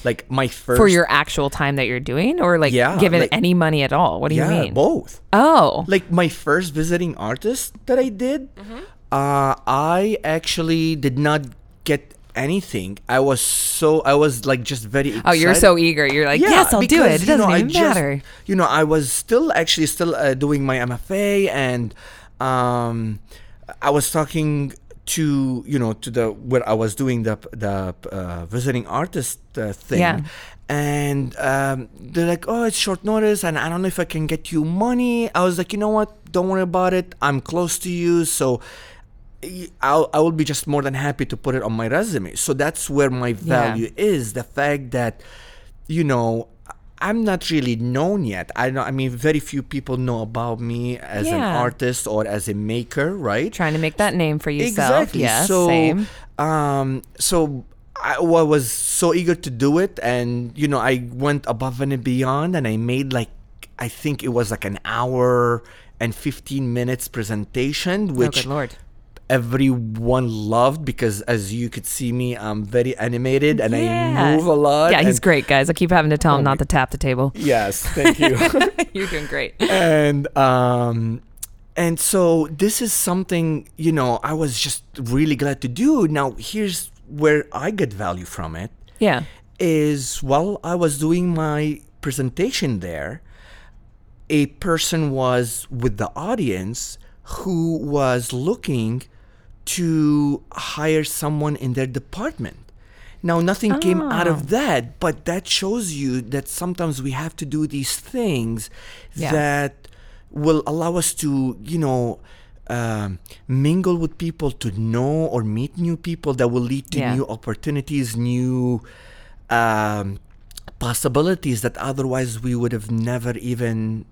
Like my first for your actual time that you're doing, or like Yeah, given like- any money at all. What do yeah, you mean? both. Oh, like my first visiting artist that I did, Mm-hmm. uh, I actually did not get anything. I was so I was like just very. Excited. oh, you're so eager. You're like, yes, I'll do because, it. It you doesn't know, I even just- matter. You know, I was still actually still uh, doing my MFA, and um, I was talking to you know to the where I was doing the the uh, visiting artist uh, thing. Yeah. And um, they're like, oh, it's short notice, and I don't know if I can get you money. I was like, you know what? Don't worry about it. I'm close to you, so I'll, I will be just more than happy to put it on my resume. So that's where my value is the fact that, you know, I'm not really known yet. I know. I mean, very few people know about me as an artist or as a maker, right? Trying to make that name for yourself. Exactly. Yes, so, same. um, so I, wa- was so eager to do it, and you know, I went above and beyond, and I made like I think it was like an hour and 15 minutes presentation, oh, which good lord. Everyone loved because as you could see me i'm very animated and i move a lot Yeah, he's great, guys. I keep having to tell him Oh not to tap the table. yes thank you You're doing great. and um and so this is something you know i was just really glad to do now here's where i get value from it Yeah. is while I was doing my presentation there, a person was with the audience who was looking to hire someone in their department. Now, nothing came out of that, but that shows you that sometimes we have to do these things Yeah. that will allow us to, you know, um, mingle with people, to know or meet new people that will lead to Yeah. new opportunities, new um, possibilities that otherwise we would have never even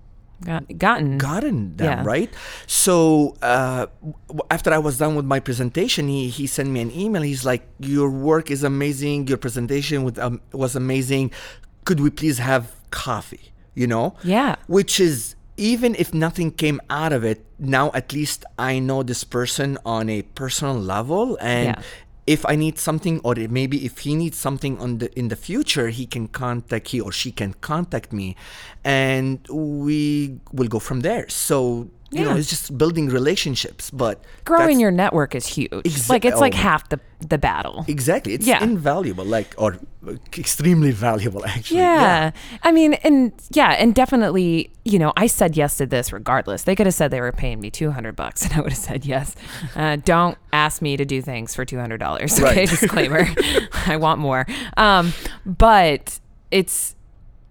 Got, gotten. gotten them, Yeah. right? So uh, after I was done with my presentation, he, he sent me an email. He's like, "Your work is amazing. Your presentation with, um, was amazing. Could we please have coffee?" You know? Yeah. Which is even if nothing came out of it, now at least I know this person on a personal level, and Yeah. If I need something, or maybe if he needs something on the in the future, he can contact he or she can contact me, and we will go from there. So you know, Yeah. it's just building relationships, but Growing your network is huge. Exa- like it's like oh. half the the battle. exactly it's Yeah. invaluable, like or extremely valuable actually. Yeah. I mean, and yeah, and definitely, you know, I said yes to this regardless. They could have said they were paying me 200 bucks and I would have said yes. Uh, don't ask me to do things for $200. Okay. Right. Disclaimer. I want more. Um, but it's,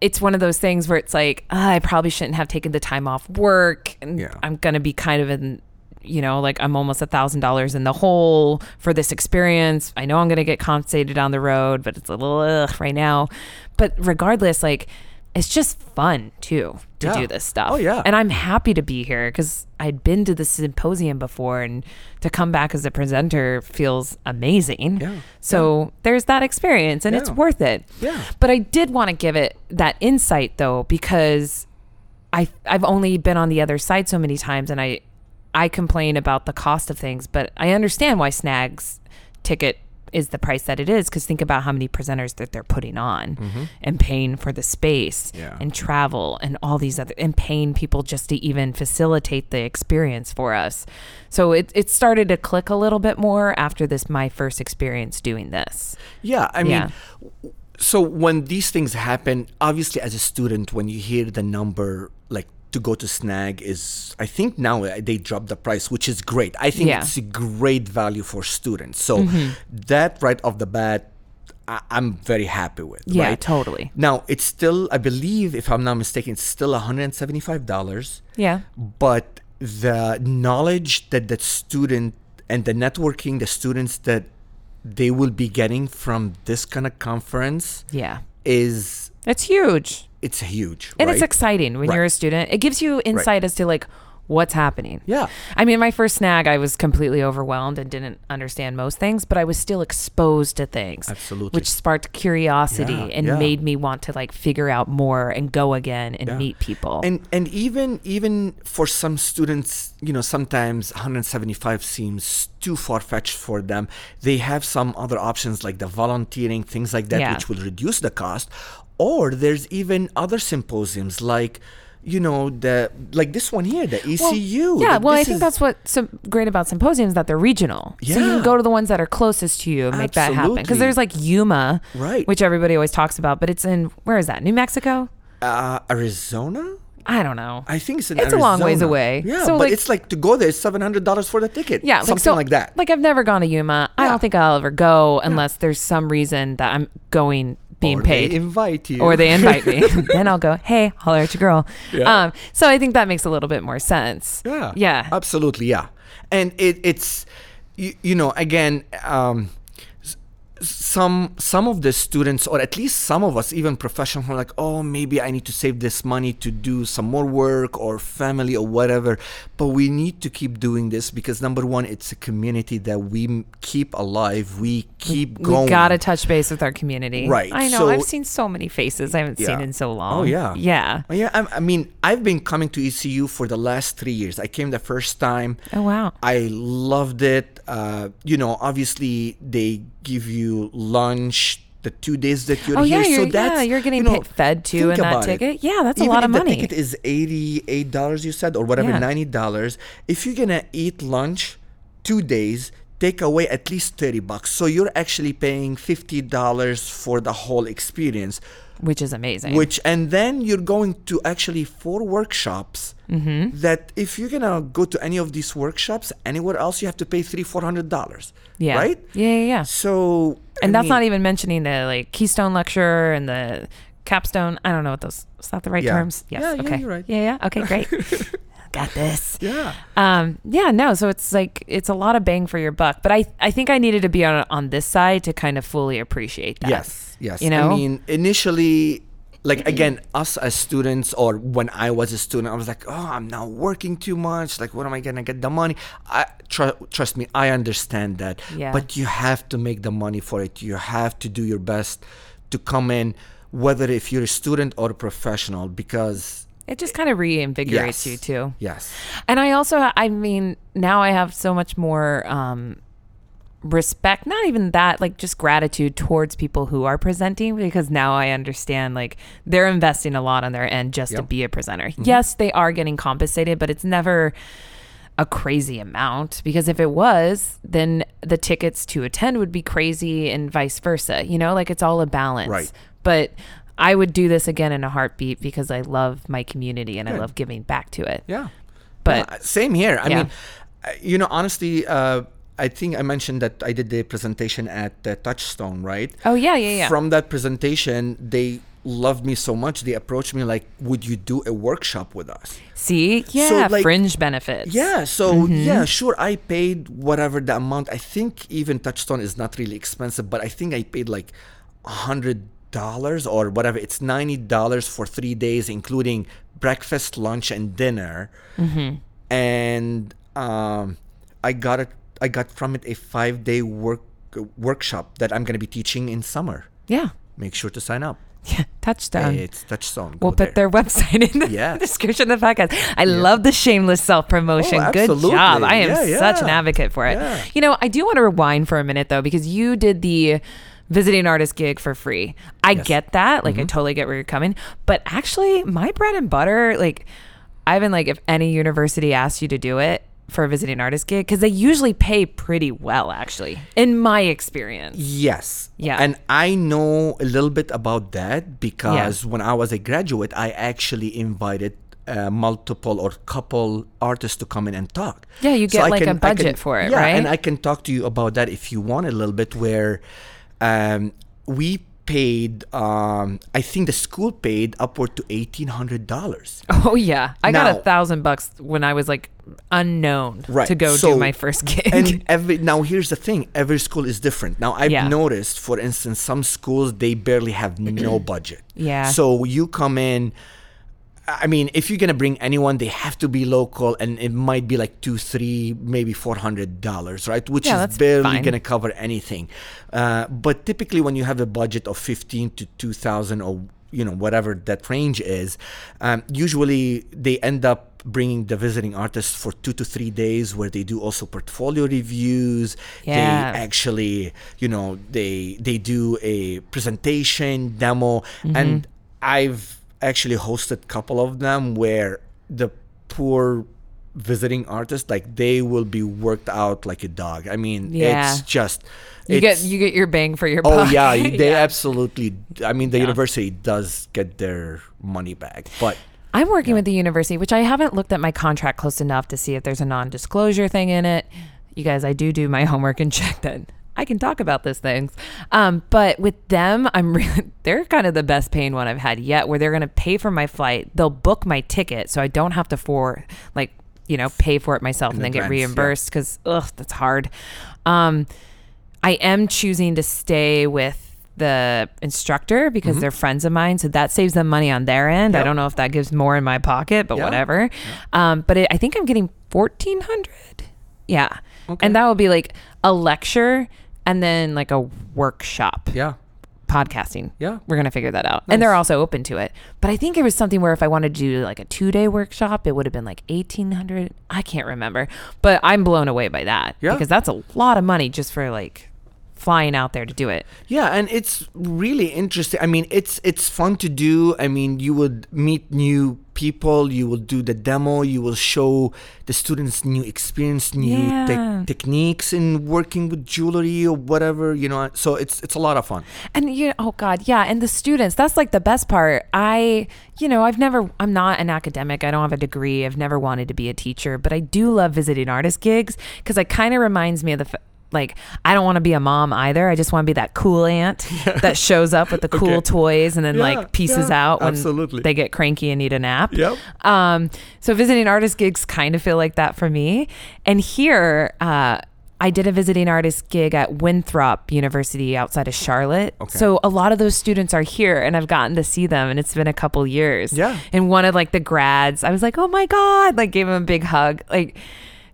it's one of those things where it's like, ah, I probably shouldn't have taken the time off work and Yeah. I'm going to be kind of in, you know, like I'm almost a thousand dollars in the hole for this experience. I know I'm going to get compensated on the road, but it's a little ugh right now. But regardless, like it's just fun too to Yeah. do this stuff. Oh, yeah. And I'm happy to be here because I'd been to the symposium before and to come back as a presenter feels amazing. Yeah. So there's that experience and it's worth it. Yeah. But I did want to give it that insight though, because I I've only been on the other side so many times and I I complain about the cost of things, but I understand why Snags ticket is the price that it is because think about how many presenters that they're putting on and paying for the space Mm-hmm. Yeah. and travel and all these other and paying people just to even facilitate the experience for us. So it it started to click a little bit more after this my first experience doing this. Yeah, I mean, Yeah. so when these things happen, obviously as a student, when you hear the number to go to Snag is, I think now they dropped the price, which is great. I think Yeah. it's a great value for students. So Mm-hmm. that right off the bat, I- I'm very happy with. Yeah, right? totally. Now it's still, I believe, if I'm not mistaken, it's still 175 dollars. Yeah. But the knowledge that the student and the networking, the students that they will be getting from this kind of conference Yeah. is It's huge. It's huge. And it's exciting when Right. you're a student. It gives you insight as to like what's happening. Yeah. I mean, my first snag, I was completely overwhelmed and didn't understand most things, but I was still exposed to things. Absolutely. Which sparked curiosity Yeah, and yeah. made me want to like figure out more and go again and Yeah. meet people. And and even even for some students, you know, sometimes 175 seems too far fetched for them. They have some other options like the volunteering, things like that, which will reduce the cost. Or there's even other symposiums like, you know, the like this one here, the ECU. yeah, that well, I think is- that's what's so great about symposiums that they're regional. So you can go to the ones that are closest to you and make that happen. Because there's like Yuma, Right. which everybody always talks about, but it's in where is that? New Mexico? uh, Arizona. I don't know. I think it's in It's a long ways away. Yeah, So, but like- it's like to go there, it's seven hundred dollars for the ticket. Yeah, something like, so, like that. Like I've never gone to Yuma. I don't think I'll ever go unless there's some reason that I'm going being or paid. They invite you, or they invite me. then I'll go, hey, holler at your girl. Yeah. Um, so I think that makes a little bit more sense. Yeah. Yeah. Absolutely. Yeah. And it, it's, you, you know, again, um, some some of the students or at least some of us even professionals are like oh maybe i need to save this money to do some more work or family or whatever but we need to keep doing this because number one it's a community that we keep alive we keep going We gotta touch base with our community. Right, I know. so- I've seen so many faces I haven't seen in so long. Oh yeah. Yeah. Oh, yeah. I, I mean, I've been coming to ECU for the last three years. I came the first time. Oh wow. I loved it. Uh, you know, obviously they give you lunch the two days that you're Oh here. yeah, you're, so that's yeah, you're getting you know, fed too in that about it. ticket. Yeah, that's a Even lot if of the money. ticket is eighty-eight dollars, you said, or whatever, Yeah. ninety dollars. If you're gonna eat lunch two days, take away at least thirty bucks. So you're actually paying fifty dollars for the whole experience which is amazing. which and then you're going to actually four workshops Mm-hmm. that if you're gonna go to any of these workshops anywhere else you have to pay three four hundred dollars yeah. right Yeah, yeah, yeah. so And I that's not even mentioning the like Keystone lecture and the capstone. I don't know what those. Is that the right Yeah. terms? Yes. Yeah, yeah, okay. you're right. Yeah, yeah. Okay, great. Got this. yeah Um, yeah, no. So it's like it's a lot of bang for your buck. But I, I think I needed to be on on this side to kind of fully appreciate that. yes yes You know? i mean initially like again us as students or when i was a student i was like oh i'm not working too much like what am i gonna get the money i tr- trust me i understand that Yeah. but you have to make the money for it you have to do your best to come in whether if you're a student or a professional because It just kind of reinvigorates yes you too. yes And I also, I mean, now I have so much more um, respect, not even that, like just gratitude towards people who are presenting because now I understand like they're investing a lot on their end just to Yep. Mm-hmm. be a presenter. Yes, they are getting compensated, but it's never a crazy amount because if it was, then the tickets to attend would be crazy and vice versa. You know, like it's all a balance. Right. But I would do this again in a heartbeat because I love my community and I love giving back to it. Yeah. But- Yeah, same here. I Yeah. mean, you know, honestly, uh, I think I mentioned that I did the presentation at the Touchstone, right? Oh yeah, yeah, yeah. From that presentation, they loved me so much. They approached me like, "Would you do a workshop with us?" See, yeah, like- fringe benefits. Yeah. So Mm-hmm. yeah, sure. I paid whatever the amount. I think even Touchstone is not really expensive, but I think I paid like a hundred dollars or whatever. It's ninety dollars for three days, including breakfast, lunch, and dinner. Mm-hmm. And um, I got it. I got from it a five day work workshop that I'm going to be teaching in summer. yeah, Make sure to sign up. yeah. Touchdown. it's Touchstone. we'll Go put their website in the description of the podcast. I love the shameless self promotion. Oh, Good job. I am Yeah, such an advocate for it. Yeah. You know, I do want to rewind for a minute though, because you did the visiting artist gig for free. I Yes. Mm-hmm. get that. Like, I totally get where you're coming. But actually, my bread and butter, like, Ivan, like, if any university asks you to do it, for a visiting artist gig because they usually pay pretty well actually in my experience Yes. Yeah. And I know a little bit about that because when I was a graduate, I actually invited uh, multiple or couple artists to come in and talk. Yeah, you get I like a can- I budget can- for it, yeah, right? and I can talk to you about that if you want a little bit. Where um, we paid, um, I think the school paid upward to eighteen hundred dollars. oh yeah, I got a thousand bucks when I was like unknown Right, to go do my first gig. and every now here's the thing every school is different now i've Yeah. noticed for instance some schools they barely have no budget Yeah. so you come in i mean if you're gonna bring anyone they have to be local and it might be like two three maybe four hundred dollars right which Yeah, is barely fine. gonna cover anything uh, but typically when you have a budget of 15 to 2000 or you know whatever that range is um, usually they end up bringing the visiting artists for two to three days where they do also portfolio reviews Yeah. they actually you know they they do a presentation demo Mm-hmm. and i've actually hosted a couple of them where the poor visiting artists like they will be worked out like a dog i mean Yeah. it's just you get you get your bang for your Oh yeah, they absolutely. I mean, the Yeah. university does get their money back, but I'm working with the university, which I haven't looked at my contract close enough to see if there's a non-disclosure thing in it. You guys, I do do my homework and check that I can talk about these things. Um, but with them, I'm really they're kind of the best paying one I've had yet, where they're going to pay for my flight, they'll book my ticket, so I don't have to for like you know pay for it myself and then get reimbursed because ugh, that's hard. Um, I am choosing to stay with the instructor because they're friends of mine, so that saves them money on their end. I Mm-hmm. Don't know if that gives more in my pocket, but Yeah. whatever. Um, but it, I think I'm getting fourteen hundred. Yeah, Okay. and that will be like a lecture and then like a workshop yeah, podcasting. Yeah. We're going to figure that out. And they're also open to it. But I think it was something where if I wanted to do like a two day workshop, it would have been like 1800 I can't remember. But I'm blown away by that Yeah. because that's a lot of money just for like flying out there to do it. yeah, and it's really interesting. I mean, it's it's fun to do. I mean, you would meet new people. You will do the demo. You will show the students new experience, new Yeah. tech techniques in working with jewelry or whatever. You know, so it's it's a lot of fun. And you oh god, yeah, and the students, that's like the best part. I, you know, I've never I'm not an academic. I don't have a degree. I've never wanted to be a teacher, but I do love visiting artist gigs cuz it kind of reminds me of the like I don't want to be a mom either. I just want to be that cool aunt that shows up with the cool Okay. toys and then Yeah, like pieces yeah, out when absolutely. they get cranky and need a nap. Yep. Um, so visiting artist gigs kind of feel like that for me. And here, uh, I did a visiting artist gig at Winthrop University outside of Charlotte. Okay. So a lot of those students are here and I've gotten to see them and it's been a couple years. Yeah. And one of like the grads, I was like, oh my God, like gave him a big hug. Like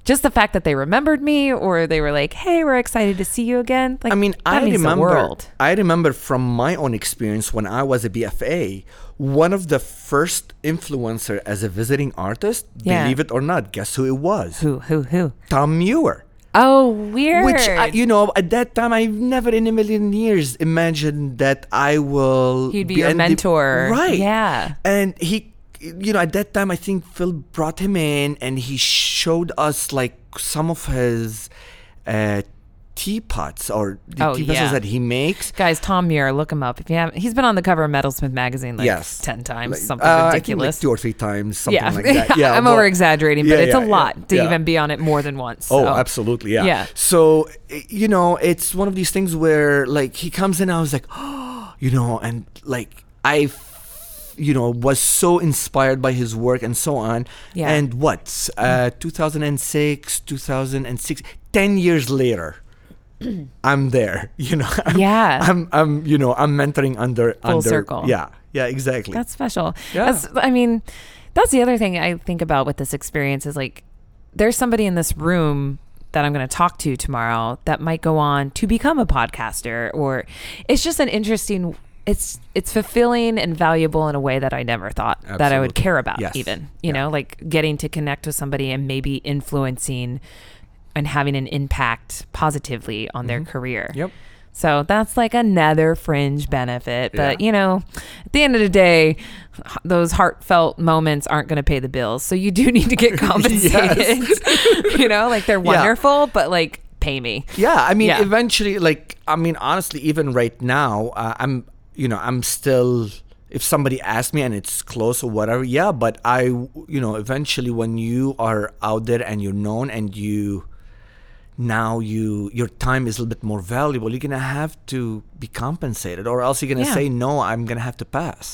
just the fact that they remembered me or they were like, hey, we're excited to see you again. Like, I mean, I remember. the world. I remember from my own experience when I was a BFA, one of the first influencer as a visiting artist. Yeah. Believe it or not, guess who it was? Who, who, who? Tom Muir. Oh, uh, weird. Which I, you know, at that time, I've never in a million years imagined that I will. He'd be your and the- mentor. right? Yeah. And he, you know, at that time, I think Phil brought him in and he showed us like some of his uh, teapots or the Oh, tea vessels yeah. that he makes. Guys, Tom Muir, look him up. If you have, he's been on the cover of Metalsmith magazine like yes, ten times, Like, something uh, ridiculous. like two or three times, something yeah, like that. Yeah, I'm over exaggerating, but Yeah, it's a lot to even be on it more than once. Oh, absolutely, yeah. Yeah. So, you know, it's one of these things where, like, he comes in, I was like, oh, you know, and like, I, you know, was so inspired by his work and so on. Yeah. And what? Uh, 2006, 2006, 10 years later. I'm there, you know. I'm, Yeah. I'm, I'm, you know, I'm mentoring under, Full under, circle. Yeah, yeah, exactly. That's special. Yeah. That's, I mean, that's the other thing I think about with this experience is like, there's somebody in this room that I'm going to talk to tomorrow that might go on to become a podcaster, or it's just an interesting. It's it's fulfilling and valuable in a way that I never thought that I would care about. Yes. Even you Yeah. know, like getting to connect with somebody and maybe influencing and having an impact positively on their career. Mm-hmm. Yep. So that's like another fringe benefit. But, Yeah. you know, at the end of the day, those heartfelt moments aren't going to pay the bills. So you do need to get compensated. you know, like they're Yeah. wonderful, but like pay me. Yeah, I mean, Yeah. eventually, like, I mean, honestly, even right now, uh, I'm, you know, I'm still if somebody asks me and it's close or whatever, yeah. But I, you know, eventually when you are out there and you're known and you now you your time is a little bit more valuable you're gonna have to be compensated or else you're gonna Yeah. say no i'm gonna have to pass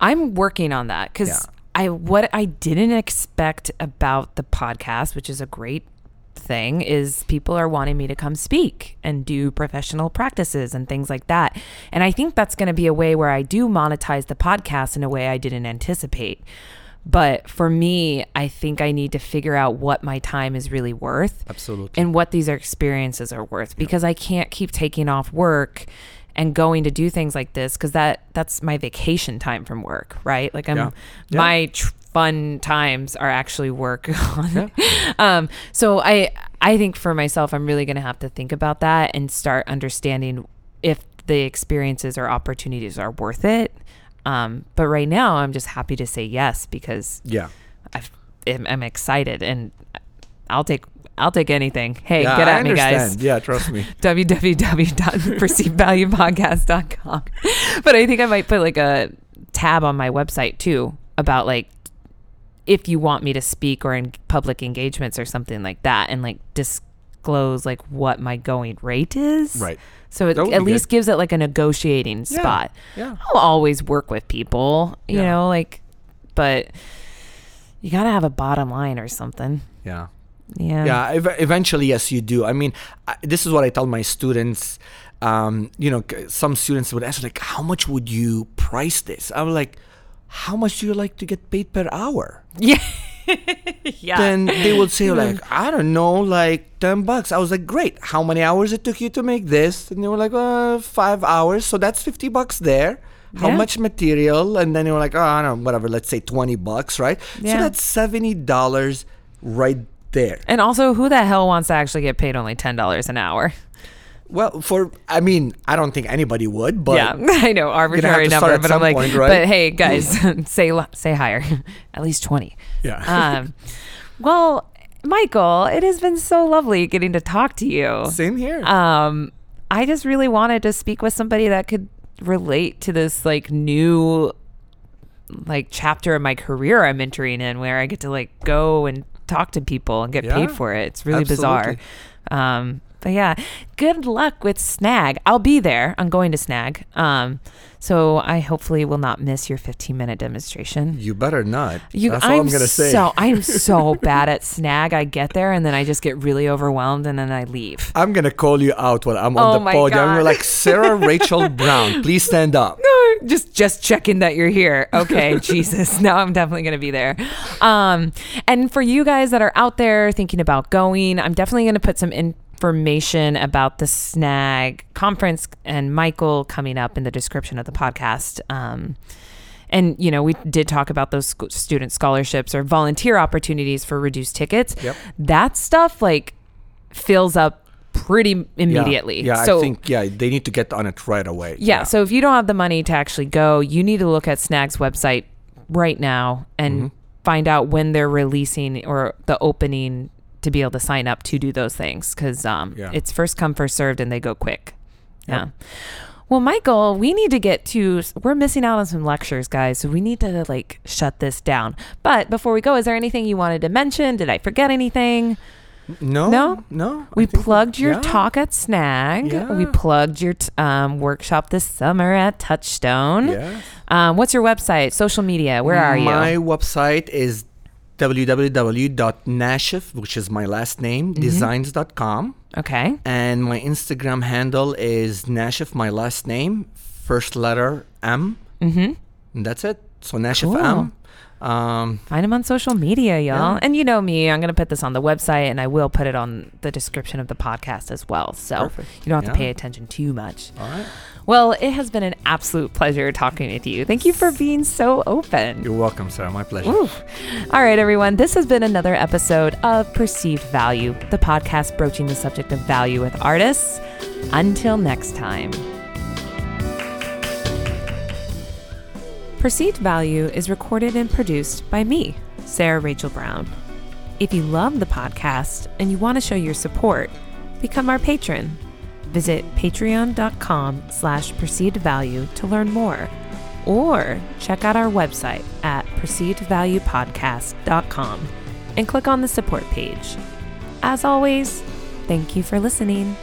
I'm working on that because Yeah. I what I didn't expect about the podcast, which is a great thing, is people are wanting me to come speak and do professional practices and things like that. And I think that's going to be a way where I do monetize the podcast in a way I didn't anticipate. But for me, I think I need to figure out what my time is really worth absolutely and what these experiences are worth because I can't keep taking off work and going to do things like this because that that's my vacation time from work, right? Like I'm Yeah. Yeah. my tr- fun times are actually work. um, so I I think for myself, I'm really going to have to think about that and start understanding if the experiences or opportunities are worth it. Um, but right now, I'm just happy to say yes because yeah I've, I'm I'm excited and I'll take I'll take anything. Hey, yeah, get I at me, guys. yeah trust me www.perceivedvaluepodcast.com. But I think I might put like a tab on my website too about like if you want me to speak or in public engagements or something like that and like disclose like what my going rate is. right So it at least gives it like a negotiating Yeah. spot. yeah I'll always work with people, you Yeah. know, like but you got to have a bottom line or something. yeah Yeah. yeah ev- eventually yes you do i mean I, this is what i tell my students um, you know some students would ask like how much would you price this i'm like how much do you like to get paid per hour Yeah. yeah. then they would say like i don't know like 10 bucks i was like great how many hours it took you to make this and they were like uh, five hours so that's 50 bucks there how Yeah. much material and then you were like oh i don't know whatever let's say 20 bucks right Yeah. so that's 70 dollars right there And also, who the hell wants to actually get paid only ten dollars an hour? Well for i mean i don't think anybody would but yeah, I know arbitrary number, but I'm like, point, right? but hey, guys, say say higher, at least twenty. yeah Um, well, Michael, it has been so lovely getting to talk to you. same here Um, I just really wanted to speak with somebody that could relate to this like new like chapter of my career I'm entering in where I get to like go and talk to people and get Yeah, paid for it. It's really bizarre. Um, but yeah, good luck with Snag. I'll be there. I'm going to Snag. Um, so I hopefully will not miss your 15 minute demonstration. you better not You, that's I'm all i'm gonna say so I'm so bad at Snag. I get there and then I just get really overwhelmed and then I leave. I'm gonna call you out while I'm Oh on the my podium. God. You're like Sarah Rachel Brown. Please stand up. No, just just checking that you're here. Okay, Jesus. Now I'm definitely going to be there. Um, and for you guys that are out there thinking about going, I'm definitely going to put some information about the Snag conference and Michael coming up in the description of the podcast. Um, and you know, we did talk about those sc- student scholarships or volunteer opportunities for reduced tickets. Yep. That stuff like fills up pretty immediately. Yeah, so I think yeah they need to get on it right away. yeah, So if you don't have the money to actually go, you need to look at Snag's website right now and Mm-hmm. find out when they're releasing or the opening to be able to sign up to do those things because um, Yeah. it's first come first served and they go quick. Yeah. Well, Michael, we need to get to. We're missing out on some lectures, guys. So we need to like shut this down. But before we go, is there anything you wanted to mention? Did I forget anything? no, No? no. We plugged your yeah. talk at Snag. Yeah. We plugged your t- um, workshop this summer at Touchstone. Yeah. Um, what's your website? Social media? Where are My you? My website is www.nashef, which is my last name, Mm-hmm. designs.com. Okay. And my Instagram handle is Nashef, my last name, first letter M. Mm-hmm. And that's it. So Nashef Cool. M. Um, Find him on social media, y'all. Yeah. And you know me, I'm going to put this on the website and I will put it on the description of the podcast as well. So Perfect. you don't have to pay attention too much. all right. Well, it has been an absolute pleasure talking with you. Thank you for being so open. You're welcome, Sarah. My pleasure. Oof. All right, everyone. This has been another episode of Perceived Value, the podcast broaching the subject of value with artists. Until next time. Perceived Value is recorded and produced by me, Sarah Rachel Brown. If you love the podcast and you want to show your support, become our patron. Visit patreon.com slash perceived value to learn more. or check out our website at perceivedvaluepodcast.com and click on the support page. As always, thank you for listening.